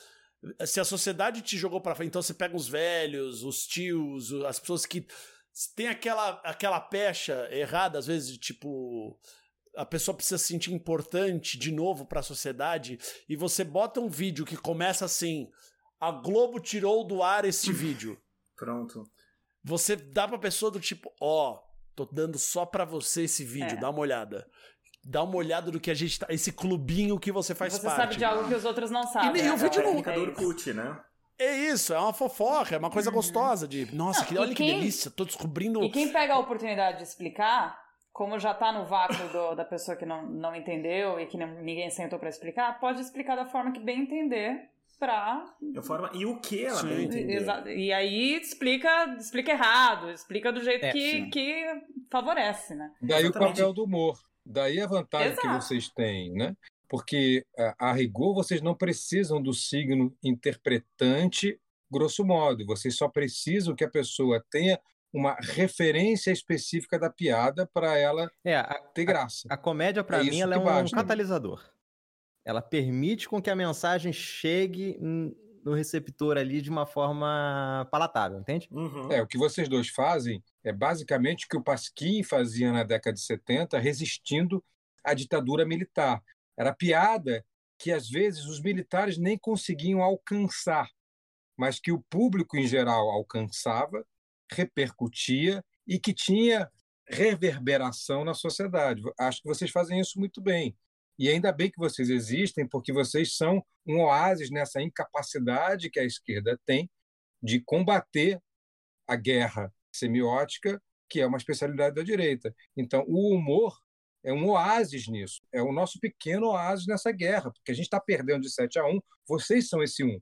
Se a sociedade te jogou para frente, então você pega os velhos, os tios, as pessoas que tem aquela, aquela pecha errada, às vezes, de tipo a pessoa precisa se sentir importante de novo para a sociedade e você bota um vídeo que começa assim: a Globo tirou do ar este vídeo. Pronto. Você dá pra pessoa do tipo, ó, oh, tô dando só pra você esse vídeo, é. dá uma olhada. Dá uma olhada do que a gente tá. Esse clubinho que você faz você parte. Você sabe de algo que os outros não sabem. E, e o vídeo não. É Orkut, né? É isso, é uma fofoca, é uma coisa uhum. gostosa de. Nossa, não, que, olha quem, que delícia, tô descobrindo. E quem pega a oportunidade de explicar, como já tá no vácuo do, da pessoa que não, não entendeu e que não, ninguém sentou para explicar, pode explicar da forma que bem entender pra. De forma, e o que ela sim, entender. E aí explica, explica errado, explica do jeito é, que, que favorece, né? Daí Exatamente. o papel do humor. Daí a vantagem Exato. que vocês têm, né? Porque a, a rigor vocês não precisam do signo interpretante, grosso modo. Vocês só precisam que a pessoa tenha uma referência específica da piada para ela é, a, ter graça. A, a comédia, para é mim, ela é um, um catalisador. Ela permite com que a mensagem chegue no receptor ali de uma forma palatável, entende? Uhum. É, o que vocês dois fazem é basicamente o que o Pasquim fazia na década de 70, resistindo à ditadura militar. Era piada que às vezes os militares nem conseguiam alcançar, mas que o público em geral alcançava, repercutia e que tinha reverberação na sociedade. Acho que vocês fazem isso muito bem. E ainda bem que vocês existem, porque vocês são um oásis nessa incapacidade que a esquerda tem de combater a guerra semiótica, que é uma especialidade da direita. Então, o humor é um oásis nisso, é o nosso pequeno oásis nessa guerra, porque a gente está perdendo de 7 a 1, vocês são esse um.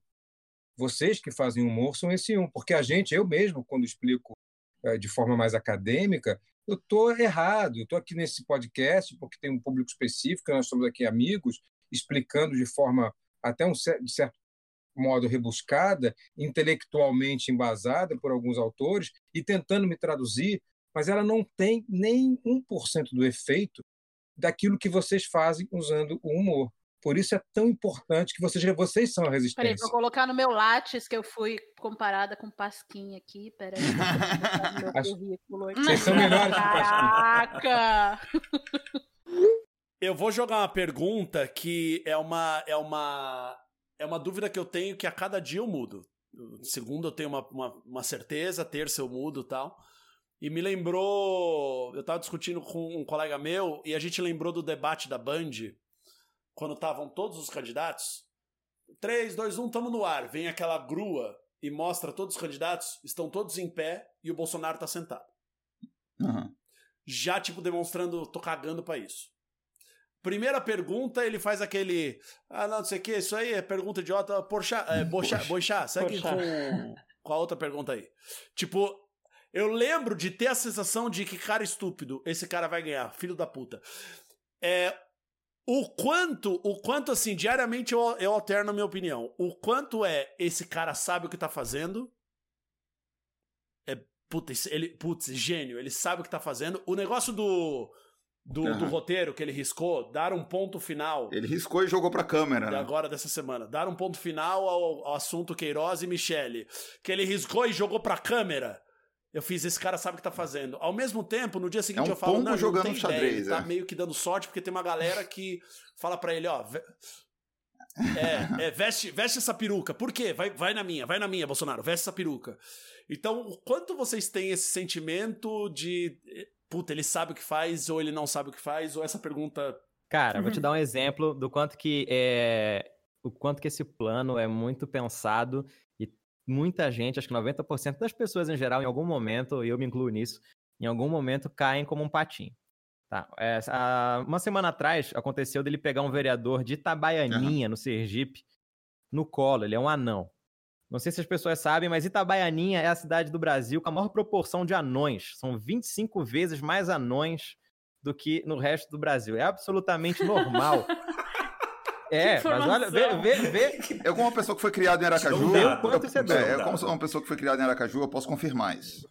Vocês que fazem humor são esse um, porque a gente, eu mesmo, quando explico eh, de forma mais acadêmica, eu estou errado. Eu estou aqui nesse podcast porque tem um público específico, nós somos aqui amigos, explicando de forma até um de certo modo rebuscada, intelectualmente embasada por alguns autores e tentando me traduzir, mas ela não tem nem 1% do efeito daquilo que vocês fazem usando o humor. Por isso é tão importante que vocês, vocês são a resistência. Peraí, vou colocar no meu Lattes, que eu fui comparada com Pasquim aqui. Peraí. Vocês são melhores que Caraca! Eu vou jogar uma pergunta que é uma, é uma, é uma dúvida que eu tenho que a cada dia eu mudo. Segundo, eu tenho uma, uma, uma certeza, terça eu mudo tal. E me lembrou. Eu estava discutindo com um colega meu e a gente lembrou do debate da Band quando estavam todos os candidatos, 3, 2, 1, estamos no ar. Vem aquela grua e mostra todos os candidatos, estão todos em pé e o Bolsonaro está sentado. Uhum. Já, tipo, demonstrando, tô cagando pra isso. Primeira pergunta, ele faz aquele. Ah, não, não sei o que, isso aí é pergunta idiota. Porchá, é, bochá, bochá, segue com, com a outra pergunta aí. Tipo, eu lembro de ter a sensação de que cara estúpido, esse cara vai ganhar, filho da puta. É, o quanto, o quanto assim, diariamente eu, eu alterno a minha opinião. O quanto é esse cara sabe o que tá fazendo. É, putz, ele, putz, gênio, ele sabe o que tá fazendo. O negócio do, do, uhum. do, roteiro que ele riscou, dar um ponto final. Ele riscou e jogou pra câmera. Né? Agora dessa semana. Dar um ponto final ao, ao assunto Queiroz e Michele. Que ele riscou e jogou pra câmera. Eu fiz, esse cara sabe o que tá fazendo. Ao mesmo tempo, no dia seguinte É um eu falo, não, jogando não tem xadrez, ideia. Ele tá é. meio que dando sorte, porque tem uma galera que fala pra ele, ó. É, é, veste, veste essa peruca. Por quê? Vai, vai na minha, vai na minha, Bolsonaro, veste essa peruca. Então, o quanto vocês têm esse sentimento de. eh, Puta, ele sabe o que faz, ou ele não sabe o que faz, ou essa pergunta. Cara, vou te dar um exemplo do quanto que é o quanto que esse plano é muito pensado muita gente, acho que 90% das pessoas em geral, em algum momento, e eu me incluo nisso, em algum momento caem como um patinho. Tá, é, há uma semana atrás aconteceu dele pegar um vereador de Itabaianinha, no Sergipe, no colo, ele é um anão. Não sei se as pessoas sabem, mas Itabaianinha é a cidade do Brasil com a maior proporção de anões. São 25 vezes mais anões do que no resto do Brasil. É absolutamente normal. É, mas olha, vê, vê, vê. Eu, como uma pessoa que foi criada em Aracaju. Não deu eu- quanto você é, deu. eu, como uma pessoa que foi criada em Aracaju, eu posso confirmar isso.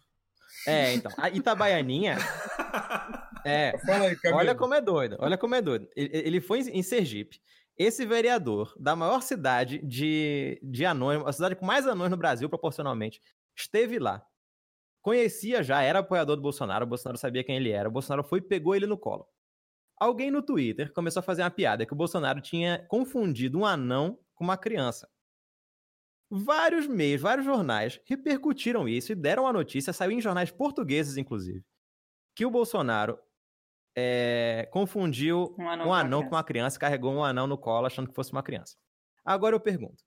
É, então. A Itabaianinha. É, aí. Olha como é doido, olha como é doido. Ele, ele foi em Sergipe. Esse vereador da maior cidade de, de anões, a cidade com mais anões no Brasil, proporcionalmente, esteve lá. Conhecia já, era apoiador do Bolsonaro, o Bolsonaro sabia quem ele era. O Bolsonaro foi e pegou ele no colo. Alguém no Twitter começou a fazer uma piada que o Bolsonaro tinha confundido um anão com uma criança. Vários meios, vários jornais repercutiram isso e deram a notícia, saiu em jornais portugueses, inclusive, que o Bolsonaro é, confundiu Um anão um com uma anão criança. com uma criança, carregou um anão no colo achando que fosse uma criança. Agora eu pergunto: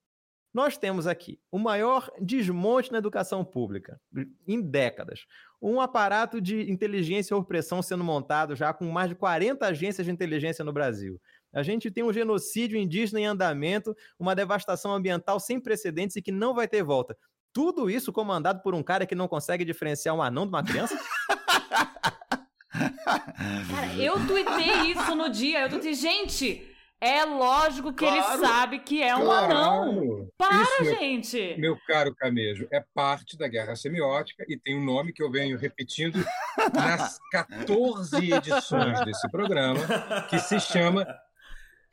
nós temos aqui o maior desmonte na educação pública em décadas. Um aparato de inteligência e opressão sendo montado já com mais de 40 agências de inteligência no Brasil. A gente tem um genocídio indígena em andamento, uma devastação ambiental sem precedentes e que não vai ter volta. Tudo isso comandado por um cara que não consegue diferenciar um anão de uma criança? Cara, eu tuitei isso no dia. Eu tuitei, gente, é lógico que ele Claro, sabe que é um claro. anão. Para, Isso, meu- gente. Meu caro Camejo, é parte da guerra semiótica e tem um nome que eu venho repetindo nas 14 edições desse programa, que se chama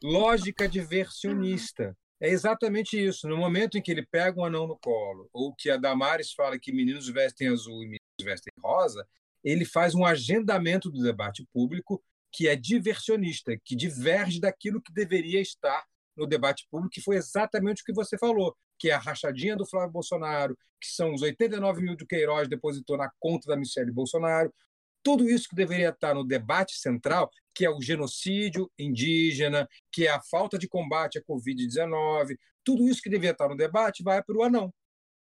lógica diversionista. É exatamente isso. No momento em que ele pega um anão no colo, ou que a Damares fala que meninos vestem azul e meninos vestem rosa, ele faz um agendamento do debate público que é diversionista, que diverge daquilo que deveria estar no debate público, que foi exatamente o que você falou, que é a rachadinha do Flávio Bolsonaro, que são os 89 mil do Queiroz depositou na conta da Michelle Bolsonaro, tudo isso que deveria estar no debate central, que é o genocídio indígena, que é a falta de combate à Covid-19, tudo isso que deveria estar no debate vai para o anão.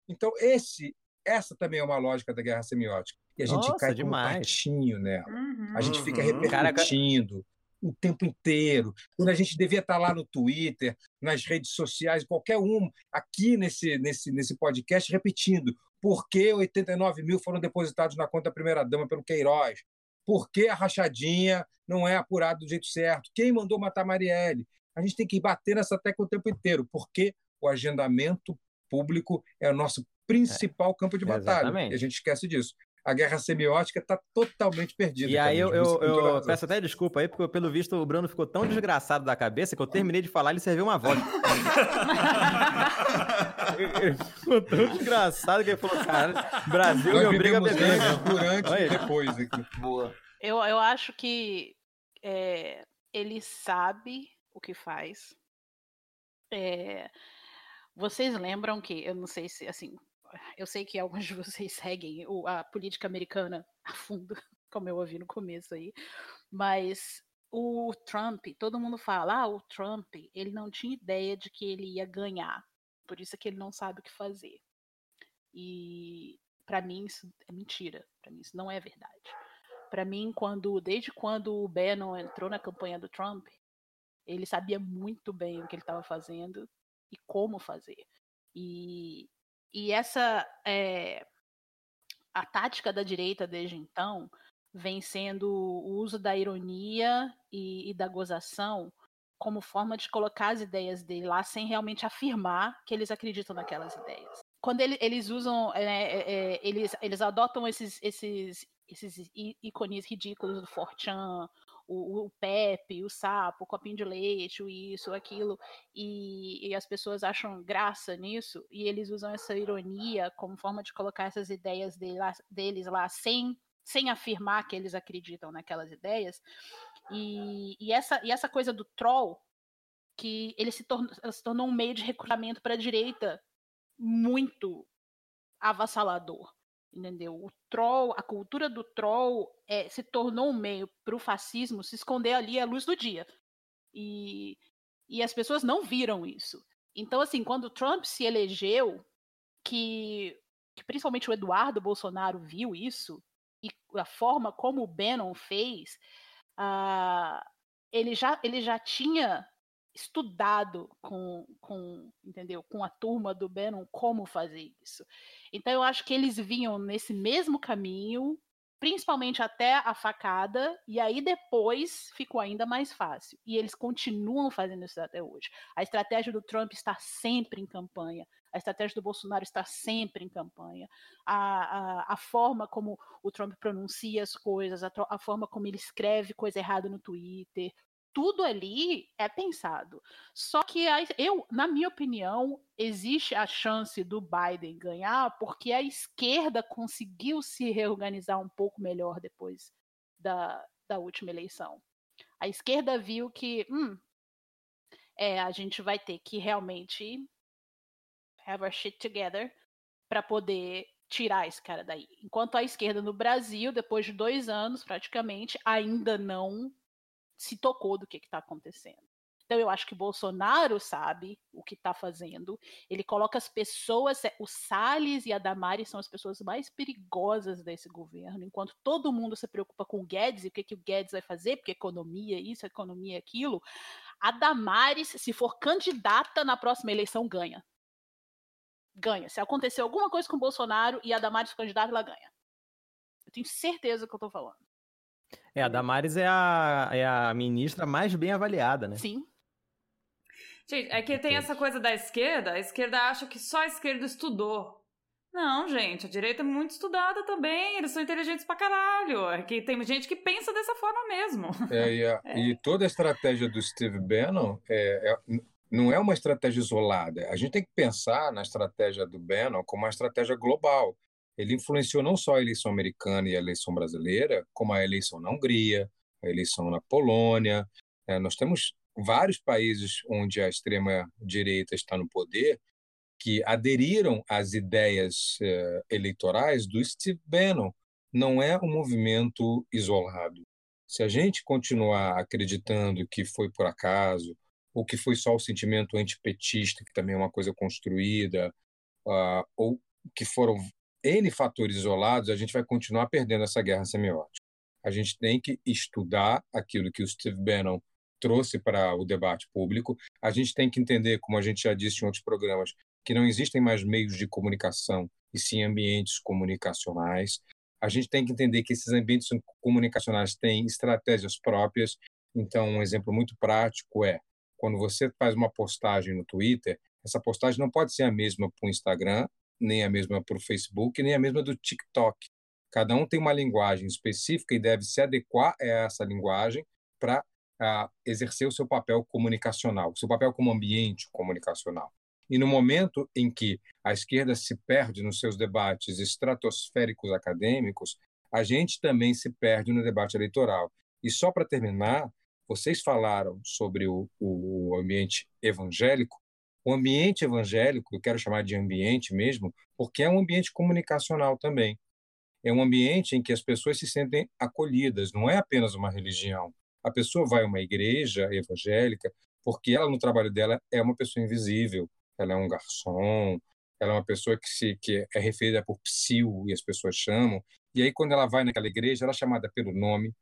Então, esse, essa também é uma lógica da guerra semiótica. E a gente Nossa, cai como demais. patinho nela. Uhum. A gente fica Uhum. repercutindo o tempo inteiro. Quando a gente devia estar lá no Twitter, nas redes sociais, qualquer um, aqui nesse, nesse, nesse podcast, repetindo por que 89 mil foram depositados na conta da primeira-dama pelo Queiroz? Por que a rachadinha não é apurada do jeito certo? Quem mandou matar Marielle? A gente tem que bater nessa tecla o tempo inteiro, porque o agendamento público é o nosso principal campo de batalha. exatamente. E a gente esquece disso. A guerra semiótica está totalmente perdida. E aí eu, eu, eu peço até desculpa aí, porque pelo visto o Bruno ficou tão desgraçado da cabeça que eu terminei de falar e ele serviu uma vodka. Ele ficou tão desgraçado que ele falou, cara, Brasil me obriga a beber. durante e depois aqui. Boa. Eu, eu acho que é, ele sabe o que faz. É, vocês lembram que, eu não sei se, assim, eu sei que alguns de vocês seguem a política americana a fundo, como eu ouvi no começo aí, mas o Trump, todo mundo fala, ah, o Trump, ele não tinha ideia de que ele ia ganhar, por isso é que ele não sabe o que fazer. E para mim isso é mentira, para mim isso não é verdade. Para mim, quando desde quando o Bannon entrou na campanha do Trump, ele sabia muito bem o que ele estava fazendo e como fazer. E, e essa é, a tática da direita desde então vem sendo o uso da ironia e, e da gozação como forma de colocar as ideias dele lá sem realmente afirmar que eles acreditam naquelas ideias. Quando ele- eles usam, é, eles, eles adotam esses, esses, esses ícones ridículos do Fortran, o, o Pepe, o sapo, o copinho de leite, o isso, aquilo, e, e, as pessoas acham graça nisso, e eles usam essa ironia como forma de colocar essas ideias lá, deles lá sem, sem afirmar que eles acreditam naquelas ideias. E, e, essa, e essa coisa do troll, que ele se, tornou, se tornou um meio de recrutamento para a direita muito avassalador entendeu? O troll, a cultura do troll é, se tornou um meio para o fascismo se esconder ali à luz do dia. E, e as pessoas não viram isso. Então, assim, quando Trump se elegeu, que, que principalmente o Eduardo Bolsonaro viu isso, e a forma como o Bannon fez, uh, ele, já, ele já tinha estudado com, com, entendeu, com a turma do Bannon como fazer isso. Então eu acho que eles vinham nesse mesmo caminho, principalmente até a facada, e aí depois ficou ainda mais fácil. E eles continuam fazendo isso até hoje. A estratégia do Trump está sempre em campanha. A estratégia do Bolsonaro está sempre em campanha. A, a, a forma como o Trump pronuncia as coisas, a, a forma como ele escreve coisa errada no Twitter, tudo ali é pensado. Só que eu, na minha opinião, existe a chance do Biden ganhar porque a esquerda conseguiu se reorganizar um pouco melhor depois da, da última eleição. A esquerda viu que hum, é, a gente vai ter que realmente have our shit together para poder tirar esse cara daí. Enquanto a esquerda no Brasil, depois de dois anos praticamente, ainda não se tocou do que está acontecendo. Então eu acho que Bolsonaro sabe o que está fazendo. Ele coloca as pessoas, é, o Salles e a Damares são as pessoas mais perigosas desse governo, enquanto todo mundo se preocupa com o Guedes e o que, que o Guedes vai fazer, porque economia isso, economia aquilo. A Damares, se for candidata na próxima eleição, ganha. Ganha. Se acontecer alguma coisa com o Bolsonaro e a Damares for candidata, ela ganha. Eu tenho certeza que eu estou falando. É, a Damares é a, é a ministra mais bem avaliada, né? Sim. Gente, é que tem essa coisa da esquerda, a esquerda acha que só a esquerda estudou. Não, gente, a direita é muito estudada também, eles são inteligentes pra caralho. É que tem gente que pensa dessa forma mesmo. É, e, a, é. e toda a estratégia do Steve Bannon é, é, não é uma estratégia isolada. A gente tem que pensar na estratégia do Bannon como uma estratégia global ele influenciou não só a eleição americana e a eleição brasileira, como a eleição na Hungria, a eleição na Polônia. É, nós temos vários países onde a extrema-direita está no poder que aderiram às ideias é, eleitorais do Steve Bannon. Não é um movimento isolado. Se a gente continuar acreditando que foi por acaso, ou que foi só o sentimento antipetista, que também é uma coisa construída, uh, ou que foram N fatores isolados, a gente vai continuar perdendo essa guerra semiótica. A gente tem que estudar aquilo que o Steve Bannon trouxe para o debate público. A gente tem que entender, como a gente já disse em outros programas, que não existem mais meios de comunicação e sim ambientes comunicacionais. A gente tem que entender que esses ambientes comunicacionais têm estratégias próprias. Então, um exemplo muito prático é quando você faz uma postagem no Twitter, essa postagem não pode ser a mesma para o Instagram nem a mesma para o Facebook, nem a mesma do TikTok. Cada um tem uma linguagem específica e deve se adequar a essa linguagem para exercer o seu papel comunicacional, o seu papel como ambiente comunicacional. E no momento em que a esquerda se perde nos seus debates estratosféricos acadêmicos, a gente também se perde no debate eleitoral. E só para terminar, vocês falaram sobre o, o ambiente evangélico, o ambiente evangélico, eu quero chamar de ambiente mesmo, porque é um ambiente comunicacional também. É um ambiente em que as pessoas se sentem acolhidas, não é apenas uma religião. A pessoa vai a uma igreja evangélica porque ela, no trabalho dela, é uma pessoa invisível. Ela é um garçom, ela é uma pessoa que, se, que é referida por psil, e as pessoas chamam. E aí, quando ela vai naquela igreja, ela é chamada pelo nome,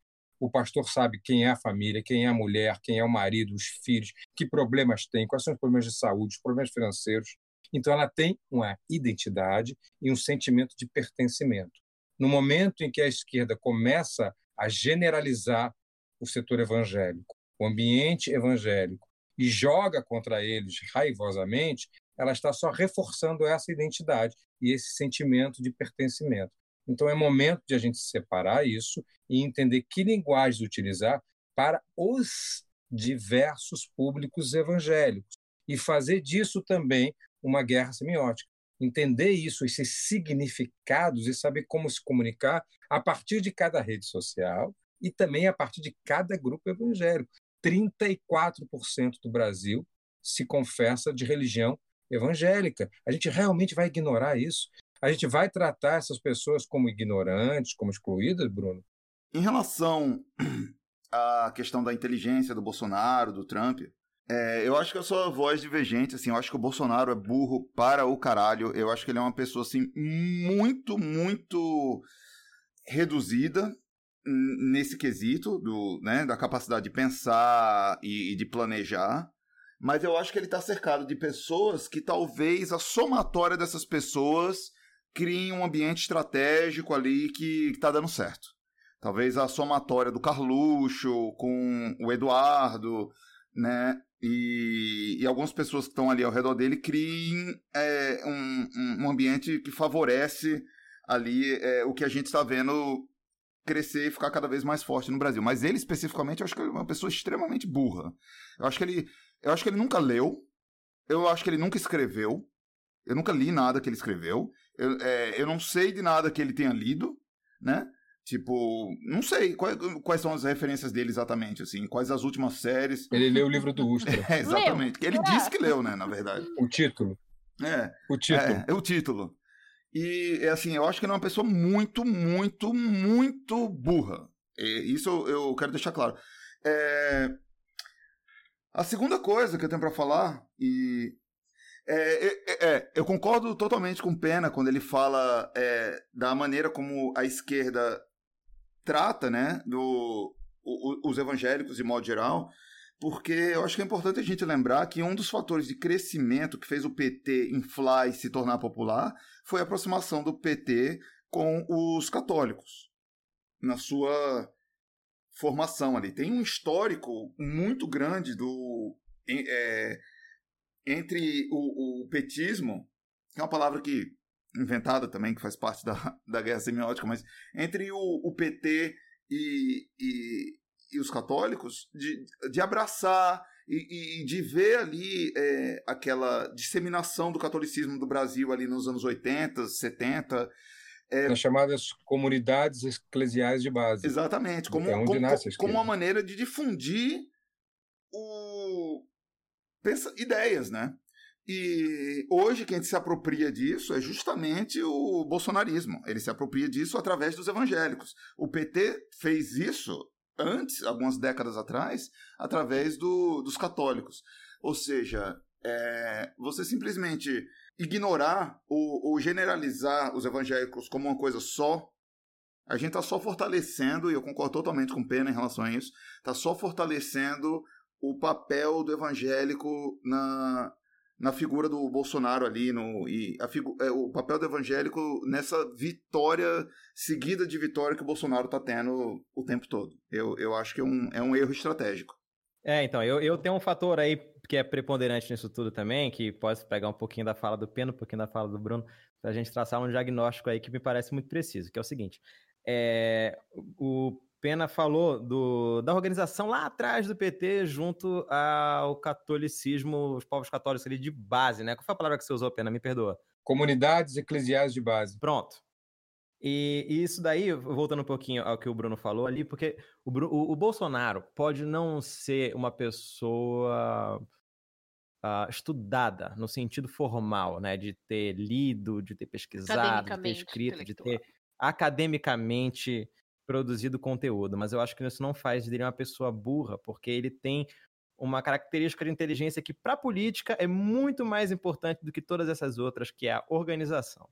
o pastor sabe quem é a família, quem é a mulher, quem é o marido, os filhos, que problemas tem, quais são os problemas de saúde, os problemas financeiros. Então, ela tem uma identidade e um sentimento de pertencimento. No momento em que a esquerda começa a generalizar o setor evangélico, o ambiente evangélico, e joga contra eles raivosamente, ela está só reforçando essa identidade e esse sentimento de pertencimento. Então, é momento de a gente separar isso e entender que linguagens utilizar para os diversos públicos evangélicos e fazer disso também uma guerra semiótica. Entender isso, esses significados e saber como se comunicar a partir de cada rede social e também a partir de cada grupo evangélico. 34% do Brasil se confessa de religião evangélica. A gente realmente vai ignorar isso? A gente vai tratar essas pessoas como ignorantes, como excluídas, Bruno? Em relação à questão da inteligência do Bolsonaro, do Trump, é, eu acho que eu sou a voz divergente, assim, eu acho que o Bolsonaro é burro para o caralho. Eu acho que ele é uma pessoa, assim, muito, muito reduzida nesse quesito do, né, da capacidade de pensar e, e de planejar. Mas eu acho que ele está cercado de pessoas que talvez a somatória dessas pessoas criem um ambiente estratégico ali que está dando certo. Talvez a somatória do Carluxo com o Eduardo, né? E, e algumas pessoas que estão ali ao redor dele criem é, um, um, ambiente que favorece ali é, o que a gente está vendo crescer e ficar cada vez mais forte no Brasil. Mas ele especificamente, eu acho que é uma pessoa extremamente burra. Eu acho que ele, eu acho que ele nunca leu. Eu acho que ele nunca escreveu. Eu nunca li nada que ele escreveu. Eu, é, eu não sei de nada que ele tenha lido, né? Tipo, não sei quais, quais, são as referências dele exatamente, assim, quais as últimas séries. Ele leu o livro do Ustra. é, exatamente. Leu. Ele é. disse que leu, né, na verdade. O título. É. O título. É, é o título. E, assim, eu acho que ele é uma pessoa muito, muito, muito burra. E isso eu quero deixar claro. É... A segunda coisa que eu tenho para falar, e é, é, é, eu concordo totalmente com Pena quando ele fala é, da maneira como a esquerda trata, né, do, o, os evangélicos de modo geral, porque eu acho que é importante a gente lembrar que um dos fatores de crescimento que fez o PT inflar e se tornar popular foi a aproximação do PT com os católicos na sua formação ali. Tem um histórico muito grande do é, entre o, o petismo, que é uma palavra que inventada também, que faz parte da, da guerra semiótica, mas entre o, o PT e, e, e, os católicos, de, de abraçar e, e de ver ali é, aquela disseminação do catolicismo do Brasil ali nos anos 80, 70. É, Nas chamadas comunidades eclesiais de base. Exatamente, como, é como, como uma maneira de difundir o, pensa, ideias, né? E hoje quem se apropria disso é justamente o bolsonarismo. Ele se apropria disso através dos evangélicos. O PT fez isso antes, algumas décadas atrás, através do, dos católicos. Ou seja, é, você simplesmente ignorar ou, ou, generalizar os evangélicos como uma coisa só, a gente está só fortalecendo, e eu concordo totalmente com Pena em relação a isso, está só fortalecendo o papel do evangélico na, na figura do Bolsonaro ali no e a figu, é, o papel do evangélico nessa vitória seguida de vitória que o Bolsonaro está tendo o tempo todo. Eu, eu acho que é um, é um erro estratégico. É, então, eu, eu tenho um fator aí que é preponderante nisso tudo também, que pode pegar um pouquinho da fala do Peno, um pouquinho da fala do Bruno, para a gente traçar um diagnóstico aí que me parece muito preciso, que é o seguinte. É, o Pena falou do, da organização lá atrás do PT junto ao catolicismo, os povos católicos ali de base, né? Qual foi a palavra que você usou, Pena? Me perdoa. Comunidades eclesiais de base. Pronto. E, e isso daí, voltando um pouquinho ao que o Bruno falou ali, porque o, o, o Bolsonaro pode não ser uma pessoa uh, estudada no sentido formal, né? De ter lido, de ter pesquisado, de ter escrito, de ter academicamente produzido conteúdo, mas eu acho que isso não faz dele uma pessoa burra, porque ele tem uma característica de inteligência que, para a política, é muito mais importante do que todas essas outras, que é a organização.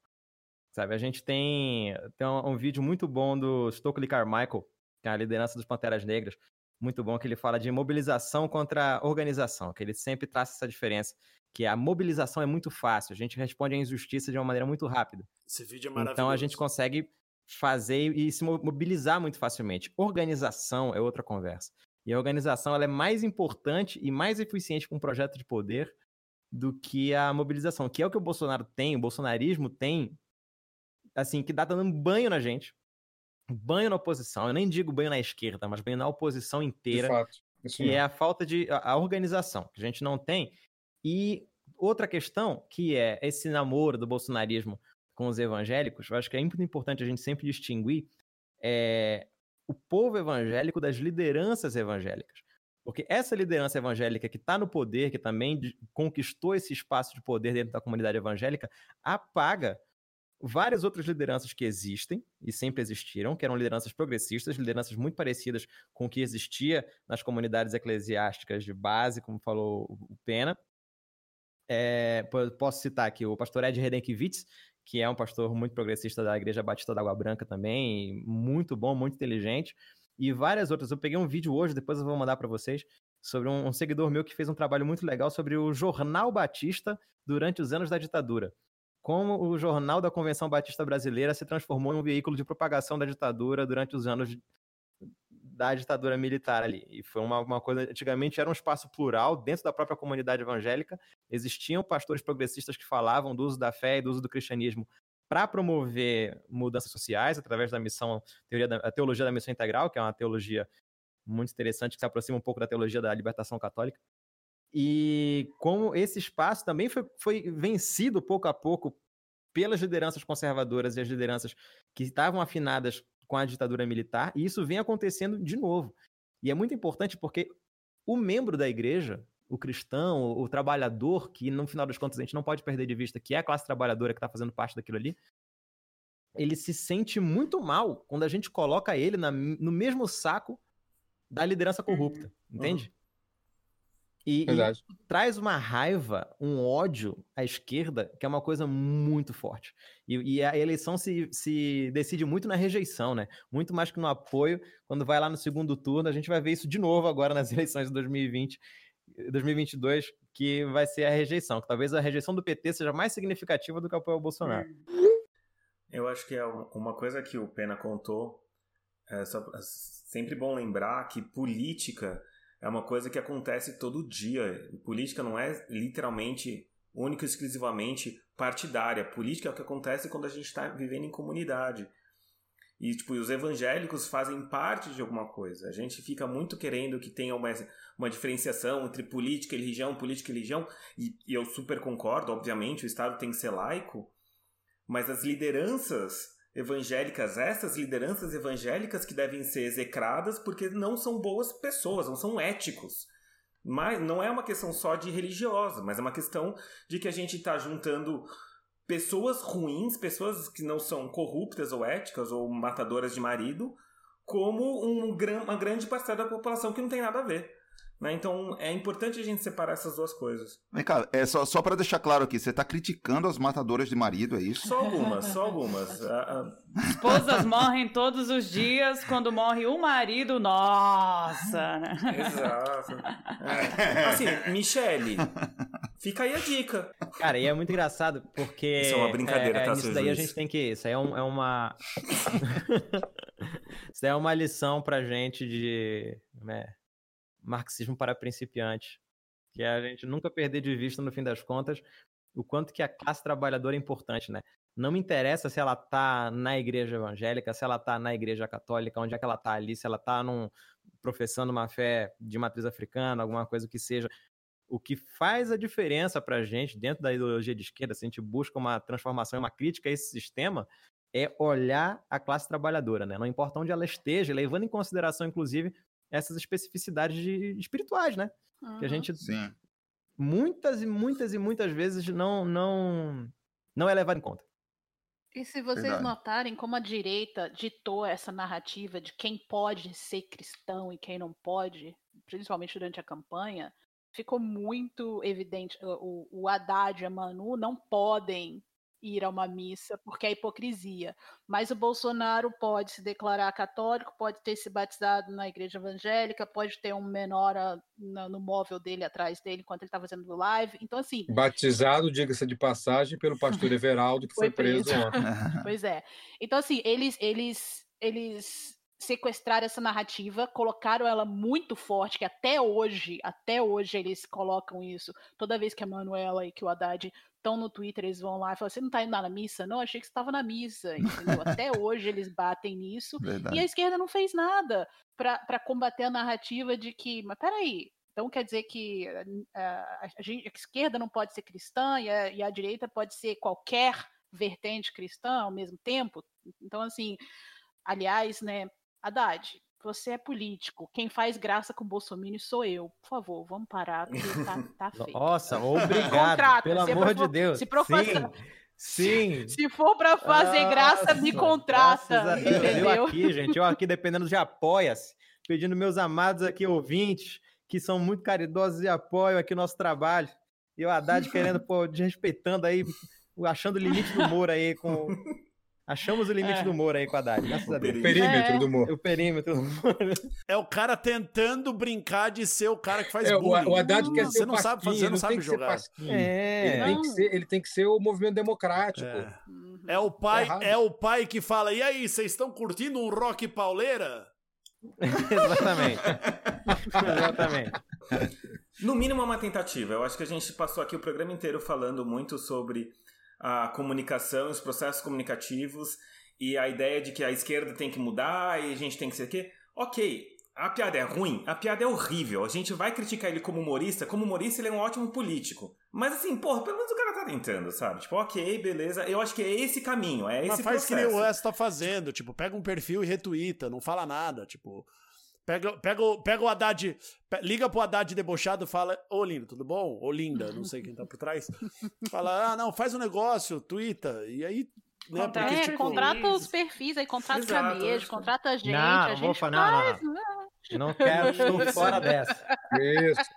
Sabe, a gente tem, tem um, um vídeo muito bom do Stokely Carmichael, que é a liderança dos Panteras Negras, muito bom, que ele fala de mobilização contra organização, que ele sempre traz essa diferença, que a mobilização é muito fácil, a gente responde à injustiça de uma maneira muito rápida. Esse vídeo é maravilhoso. Então a gente consegue fazer e se mobilizar muito facilmente. Organização é outra conversa. E a organização ela é mais importante e mais eficiente para um projeto de poder do que a mobilização, que é o que o Bolsonaro tem, o bolsonarismo tem, assim, que dá dando banho na gente. banho na oposição. Eu nem digo banho na esquerda, mas banho na oposição inteira. Fato. Que mesmo. é a falta de a, a organização que a gente não tem. E outra questão, que é esse namoro do bolsonarismo com os evangélicos, eu acho que é muito importante a gente sempre distinguir é, o povo evangélico das lideranças evangélicas. Porque essa liderança evangélica que está no poder, que também conquistou esse espaço de poder dentro da comunidade evangélica, apaga várias outras lideranças que existem e sempre existiram, que eram lideranças progressistas, lideranças muito parecidas com o que existia nas comunidades eclesiásticas de base, como falou o Pena. É, po- posso citar aqui o pastor Ed Redenkiewicz, que é um pastor muito progressista da Igreja Batista da Água Branca também, muito bom, muito inteligente, e várias outras. Eu peguei um vídeo hoje, depois eu vou mandar para vocês, sobre um, um seguidor meu que fez um trabalho muito legal sobre o Jornal Batista durante os anos da ditadura. Como o Jornal da Convenção Batista Brasileira se transformou em um veículo de propagação da ditadura durante os anos da ditadura militar ali. E foi uma, uma coisa. Antigamente era um espaço plural dentro da própria comunidade evangélica. Existiam pastores progressistas que falavam do uso da fé e do uso do cristianismo para promover mudanças sociais através da missão, teoria da, a teologia da missão integral, que é uma teologia muito interessante que se aproxima um pouco da teologia da libertação católica. E como esse espaço também foi, foi vencido pouco a pouco pelas lideranças conservadoras e as lideranças que estavam afinadas com a ditadura militar, e isso vem acontecendo de novo. E é muito importante porque o membro da igreja, o cristão, o, trabalhador, que no final das contas a gente não pode perder de vista que é a classe trabalhadora que está fazendo parte daquilo ali, ele se sente muito mal quando a gente coloca ele na- no mesmo saco da liderança corrupta, entende? E, e traz uma raiva, um ódio à esquerda, que é uma coisa muito forte. E, e a eleição se, se decide muito na rejeição, né? Muito mais que no apoio. Quando vai lá no segundo turno, a gente vai ver isso de novo agora nas eleições de 2020, 2022, que vai ser a rejeição. Que talvez a rejeição do PT seja mais significativa do que o apoio ao Bolsonaro. Eu acho que é um- uma coisa que o Pena contou. É só- é sempre bom lembrar que política é uma coisa que acontece todo dia. Política não é literalmente, única e exclusivamente partidária. Política é o que acontece quando a gente está vivendo em comunidade. E, tipo, os evangélicos fazem parte de alguma coisa. A gente fica muito querendo que tenha uma, uma diferenciação entre política e religião, política e religião. E, e eu super concordo, obviamente, o Estado tem que ser laico. Mas as lideranças evangélicas, essas lideranças evangélicas que devem ser execradas porque não são boas pessoas, não são éticos. Mas não é uma questão só de religiosa, mas é uma questão de que a gente está juntando pessoas ruins, pessoas que não são corruptas ou éticas ou matadoras de marido, como um, uma grande parcela da população que não tem nada a ver. Né? Então é importante a gente separar essas duas coisas. Vem cá, é só, só para deixar claro aqui, você tá criticando as matadoras de marido, é isso? Só algumas, só algumas. Ah, ah, Esposas morrem todos os dias, quando morre o marido, nossa! né? Exato. É. Assim, Michele, fica aí a dica. Cara, e é muito engraçado porque. Isso é uma brincadeira, é, tá, Isso seu daí a juiz? gente tem que. Isso aí é, um- é uma. isso daí é uma lição pra gente de. né, marxismo para principiantes. Que é a gente nunca perder de vista, no fim das contas, o quanto que a classe trabalhadora é importante, né? Não me interessa se ela tá na igreja evangélica, se ela tá na igreja católica, onde é que ela tá ali, se ela tá num, professando uma fé de matriz africana, alguma coisa que seja. O que faz a diferença para a gente dentro da ideologia de esquerda, se a gente busca uma transformação, uma crítica a esse sistema, é olhar a classe trabalhadora, né? Não importa onde ela esteja, levando em consideração, inclusive, essas especificidades de- espirituais, né? Que a Uhum. gente Sim. muitas e muitas e muitas vezes não não não é levado em conta. E se vocês Verdade. notarem como a direita ditou essa narrativa de quem pode ser cristão e quem não pode, principalmente durante a campanha, ficou muito evidente. O, o Haddad e a Manu não podem ir a uma missa porque é hipocrisia. Mas o Bolsonaro pode se declarar católico, pode ter se batizado na igreja evangélica, pode ter um menor ah, no móvel dele atrás dele enquanto ele está fazendo live. Então, assim, Batizado, diga-se de passagem, pelo pastor Everaldo, que foi, Foi preso. preso ontem. Pois é. Então, assim, eles, eles, eles sequestraram essa narrativa, colocaram ela muito forte, que até hoje, até hoje eles colocam isso. Toda vez que a Manuela e que o Haddad estão no Twitter, eles vão lá e falam: você não tá indo na missa? Não, achei que você estava na missa. Entendeu? Até hoje eles batem nisso. Verdade. E a esquerda não fez nada para combater a narrativa de que, mas peraí, então quer dizer que uh, a, a, gente, a, esquerda não pode ser cristã e a, e a direita pode ser qualquer vertente cristã ao mesmo tempo? Então, assim, aliás, né, Haddad, você é político. Quem faz graça com o Bolsonaro sou eu. Por favor, vamos parar, porque tá, tá feio. Nossa, obrigado. Contrata, pelo amor de Deus. Se Sim. Sim. Se for para fazer Nossa, graça, me contrata. Entendeu? Eu aqui, gente, eu aqui dependendo de apoia-se, pedindo meus amados aqui ouvintes, que são muito caridosos e apoiam aqui o nosso trabalho. E o Haddad querendo, pô, desrespeitando aí, achando o limite do humor aí com Achamos o limite é. do humor aí com a Haddad, graças a Deus. O perímetro é. do humor. O perímetro do humor. É o cara tentando brincar de ser o cara que faz é, bullying. O, Haddad quer ser Você não sabe fazer, não, não sabe jogar. É. Ele, tem que ser, ele tem que ser o movimento democrático. É, é o pai, é, é o pai que fala: "E aí, vocês estão curtindo um rock pauleira?" Exatamente. Exatamente. No mínimo é uma tentativa. Eu acho que a gente passou aqui o programa inteiro falando muito sobre a comunicação, os processos comunicativos e a ideia de que a esquerda tem que mudar e a gente tem que ser o quê? Ok, a piada é ruim, a piada é horrível. A gente vai criticar ele como humorista. Como humorista, ele é um ótimo político. Mas assim, porra, pelo menos o cara tá tentando, sabe? Tipo, ok, beleza. Eu acho que é esse caminho, é esse Mas faz processo. que nem o Wes tá fazendo. Tipo, pega um perfil e retuita, não fala nada. Tipo, Pega, pega, pega o Haddad, liga pro Haddad debochado fala: Ô lindo, tudo bom? Ô linda, não sei quem tá por trás. Fala: ah, não, faz um negócio, twitta. E aí. Né, Contra, porque, é, tipo, contrata isso. os perfis aí, contrata Exato, camejo, contrata a gente. Não, a gente vou falar, faz, não, não. não. não quero, estou fora dessa. Isso.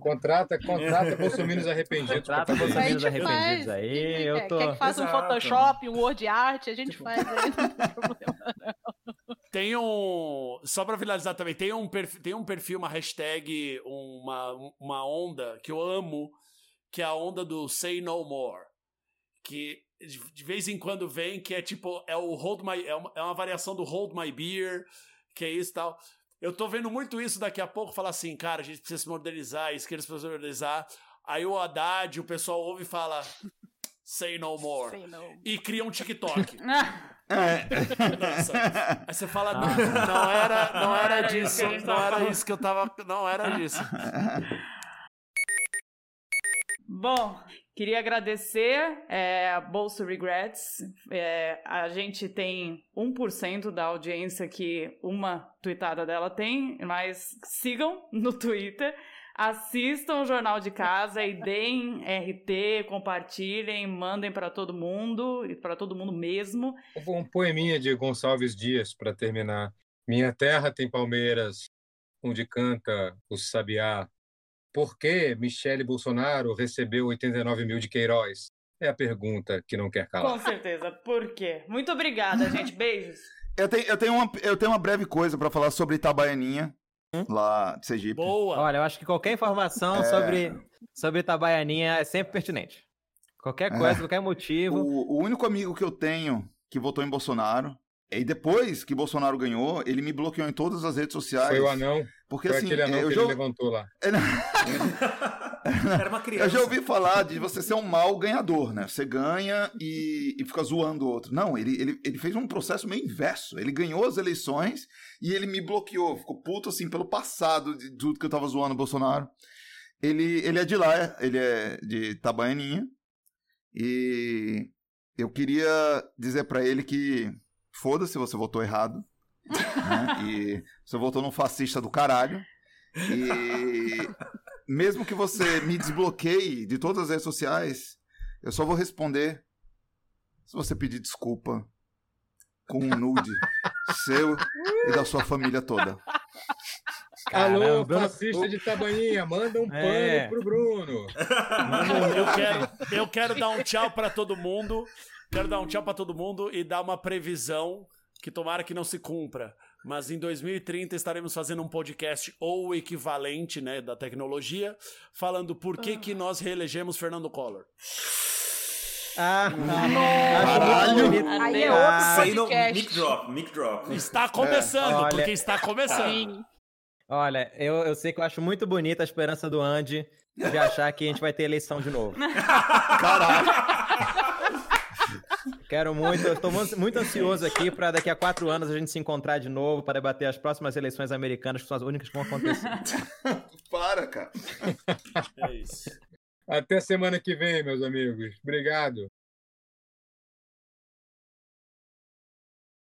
Contrata, contrata bolsominions arrependidos. Contrata bolsominions arrependidos aí. Eu tô... Quer que faça um Photoshop, um Word Art, a gente faz aí, não tem problema não. Tem um. Só pra finalizar também, tem um perfil, tem um perfil uma hashtag, uma, uma onda que eu amo, que é a onda do Say No More. Que de vez em quando vem, que é tipo, é o Hold My. É uma, é uma variação do Hold My Beer, que é isso e tal. Eu tô vendo muito isso daqui a pouco, falar assim, cara, a gente precisa se modernizar, a esquerda precisa se modernizar. Aí o Haddad, o pessoal ouve e fala. Say no more. Say no. E cria um TikTok. É. Aí você fala, ah. não, não, era, não era disso, não era isso que eu tava. Não era disso. Bom, queria agradecer é, a Bolsa Regrets. É, a gente tem 1% da audiência que uma tweetada dela tem, mas sigam no Twitter. Assistam o Jornal de Casa e deem RT, compartilhem, mandem para todo mundo e para todo mundo mesmo. Um poeminha de Gonçalves Dias para terminar. Minha terra tem palmeiras, onde canta o sabiá. Por que Michele Bolsonaro recebeu 89 mil de Queiroz? É a pergunta que não quer calar. Com certeza. Por quê? Muito obrigada, gente. Beijos. Eu tenho, eu tenho, uma, eu tenho uma breve coisa para falar sobre Itabaianinha lá de Sergipe. Boa! Olha, eu acho que qualquer informação é... sobre, sobre Itabaianinha é sempre pertinente. Qualquer é. coisa, é. qualquer motivo. O, o, único amigo que eu tenho que votou em Bolsonaro, e depois que Bolsonaro ganhou, ele me bloqueou em todas as redes sociais. Foi o anão? Porque, Foi assim, aquele anão eu que já... ele levantou lá. Era uma criança. Eu já ouvi falar de você ser um mau ganhador, né? Você ganha e, e fica zoando o outro. Não, ele, ele, ele fez um processo meio inverso. Ele ganhou as eleições e ele me bloqueou. Ficou puto, assim, pelo passado de tudo que eu tava zoando o Bolsonaro. Ele, ele é de lá, ele é de Itabaianinha. E eu queria dizer para ele que foda-se, você votou errado. Né? E você votou num fascista do caralho. E mesmo que você me desbloqueie de todas as redes sociais, eu só vou responder se você pedir desculpa com um nude seu e da sua família toda. Caramba. Alô, fascista de Tabaninha, manda um é. pano pro Bruno. Eu quero, eu quero dar um tchau para todo mundo. Quero dar um tchau para todo mundo e dar uma previsão que tomara que não se cumpra. Mas em 2030 estaremos fazendo um podcast ou o equivalente, né, da tecnologia, falando por que, que nós reelegemos Fernando Collor. Ah, caralho! Aí é outro podcast. Mic drop, mic drop. Está começando, é, porque está começando. Sim. Olha, eu, eu sei que eu acho muito bonita a esperança do Andy de achar que a gente vai ter eleição de novo. Caralho. Quero muito, estou muito ansioso aqui para daqui a quatro anos a gente se encontrar de novo para debater as próximas eleições americanas, que são as únicas que vão acontecer. Para, cara. É isso. Até semana que vem, meus amigos. Obrigado.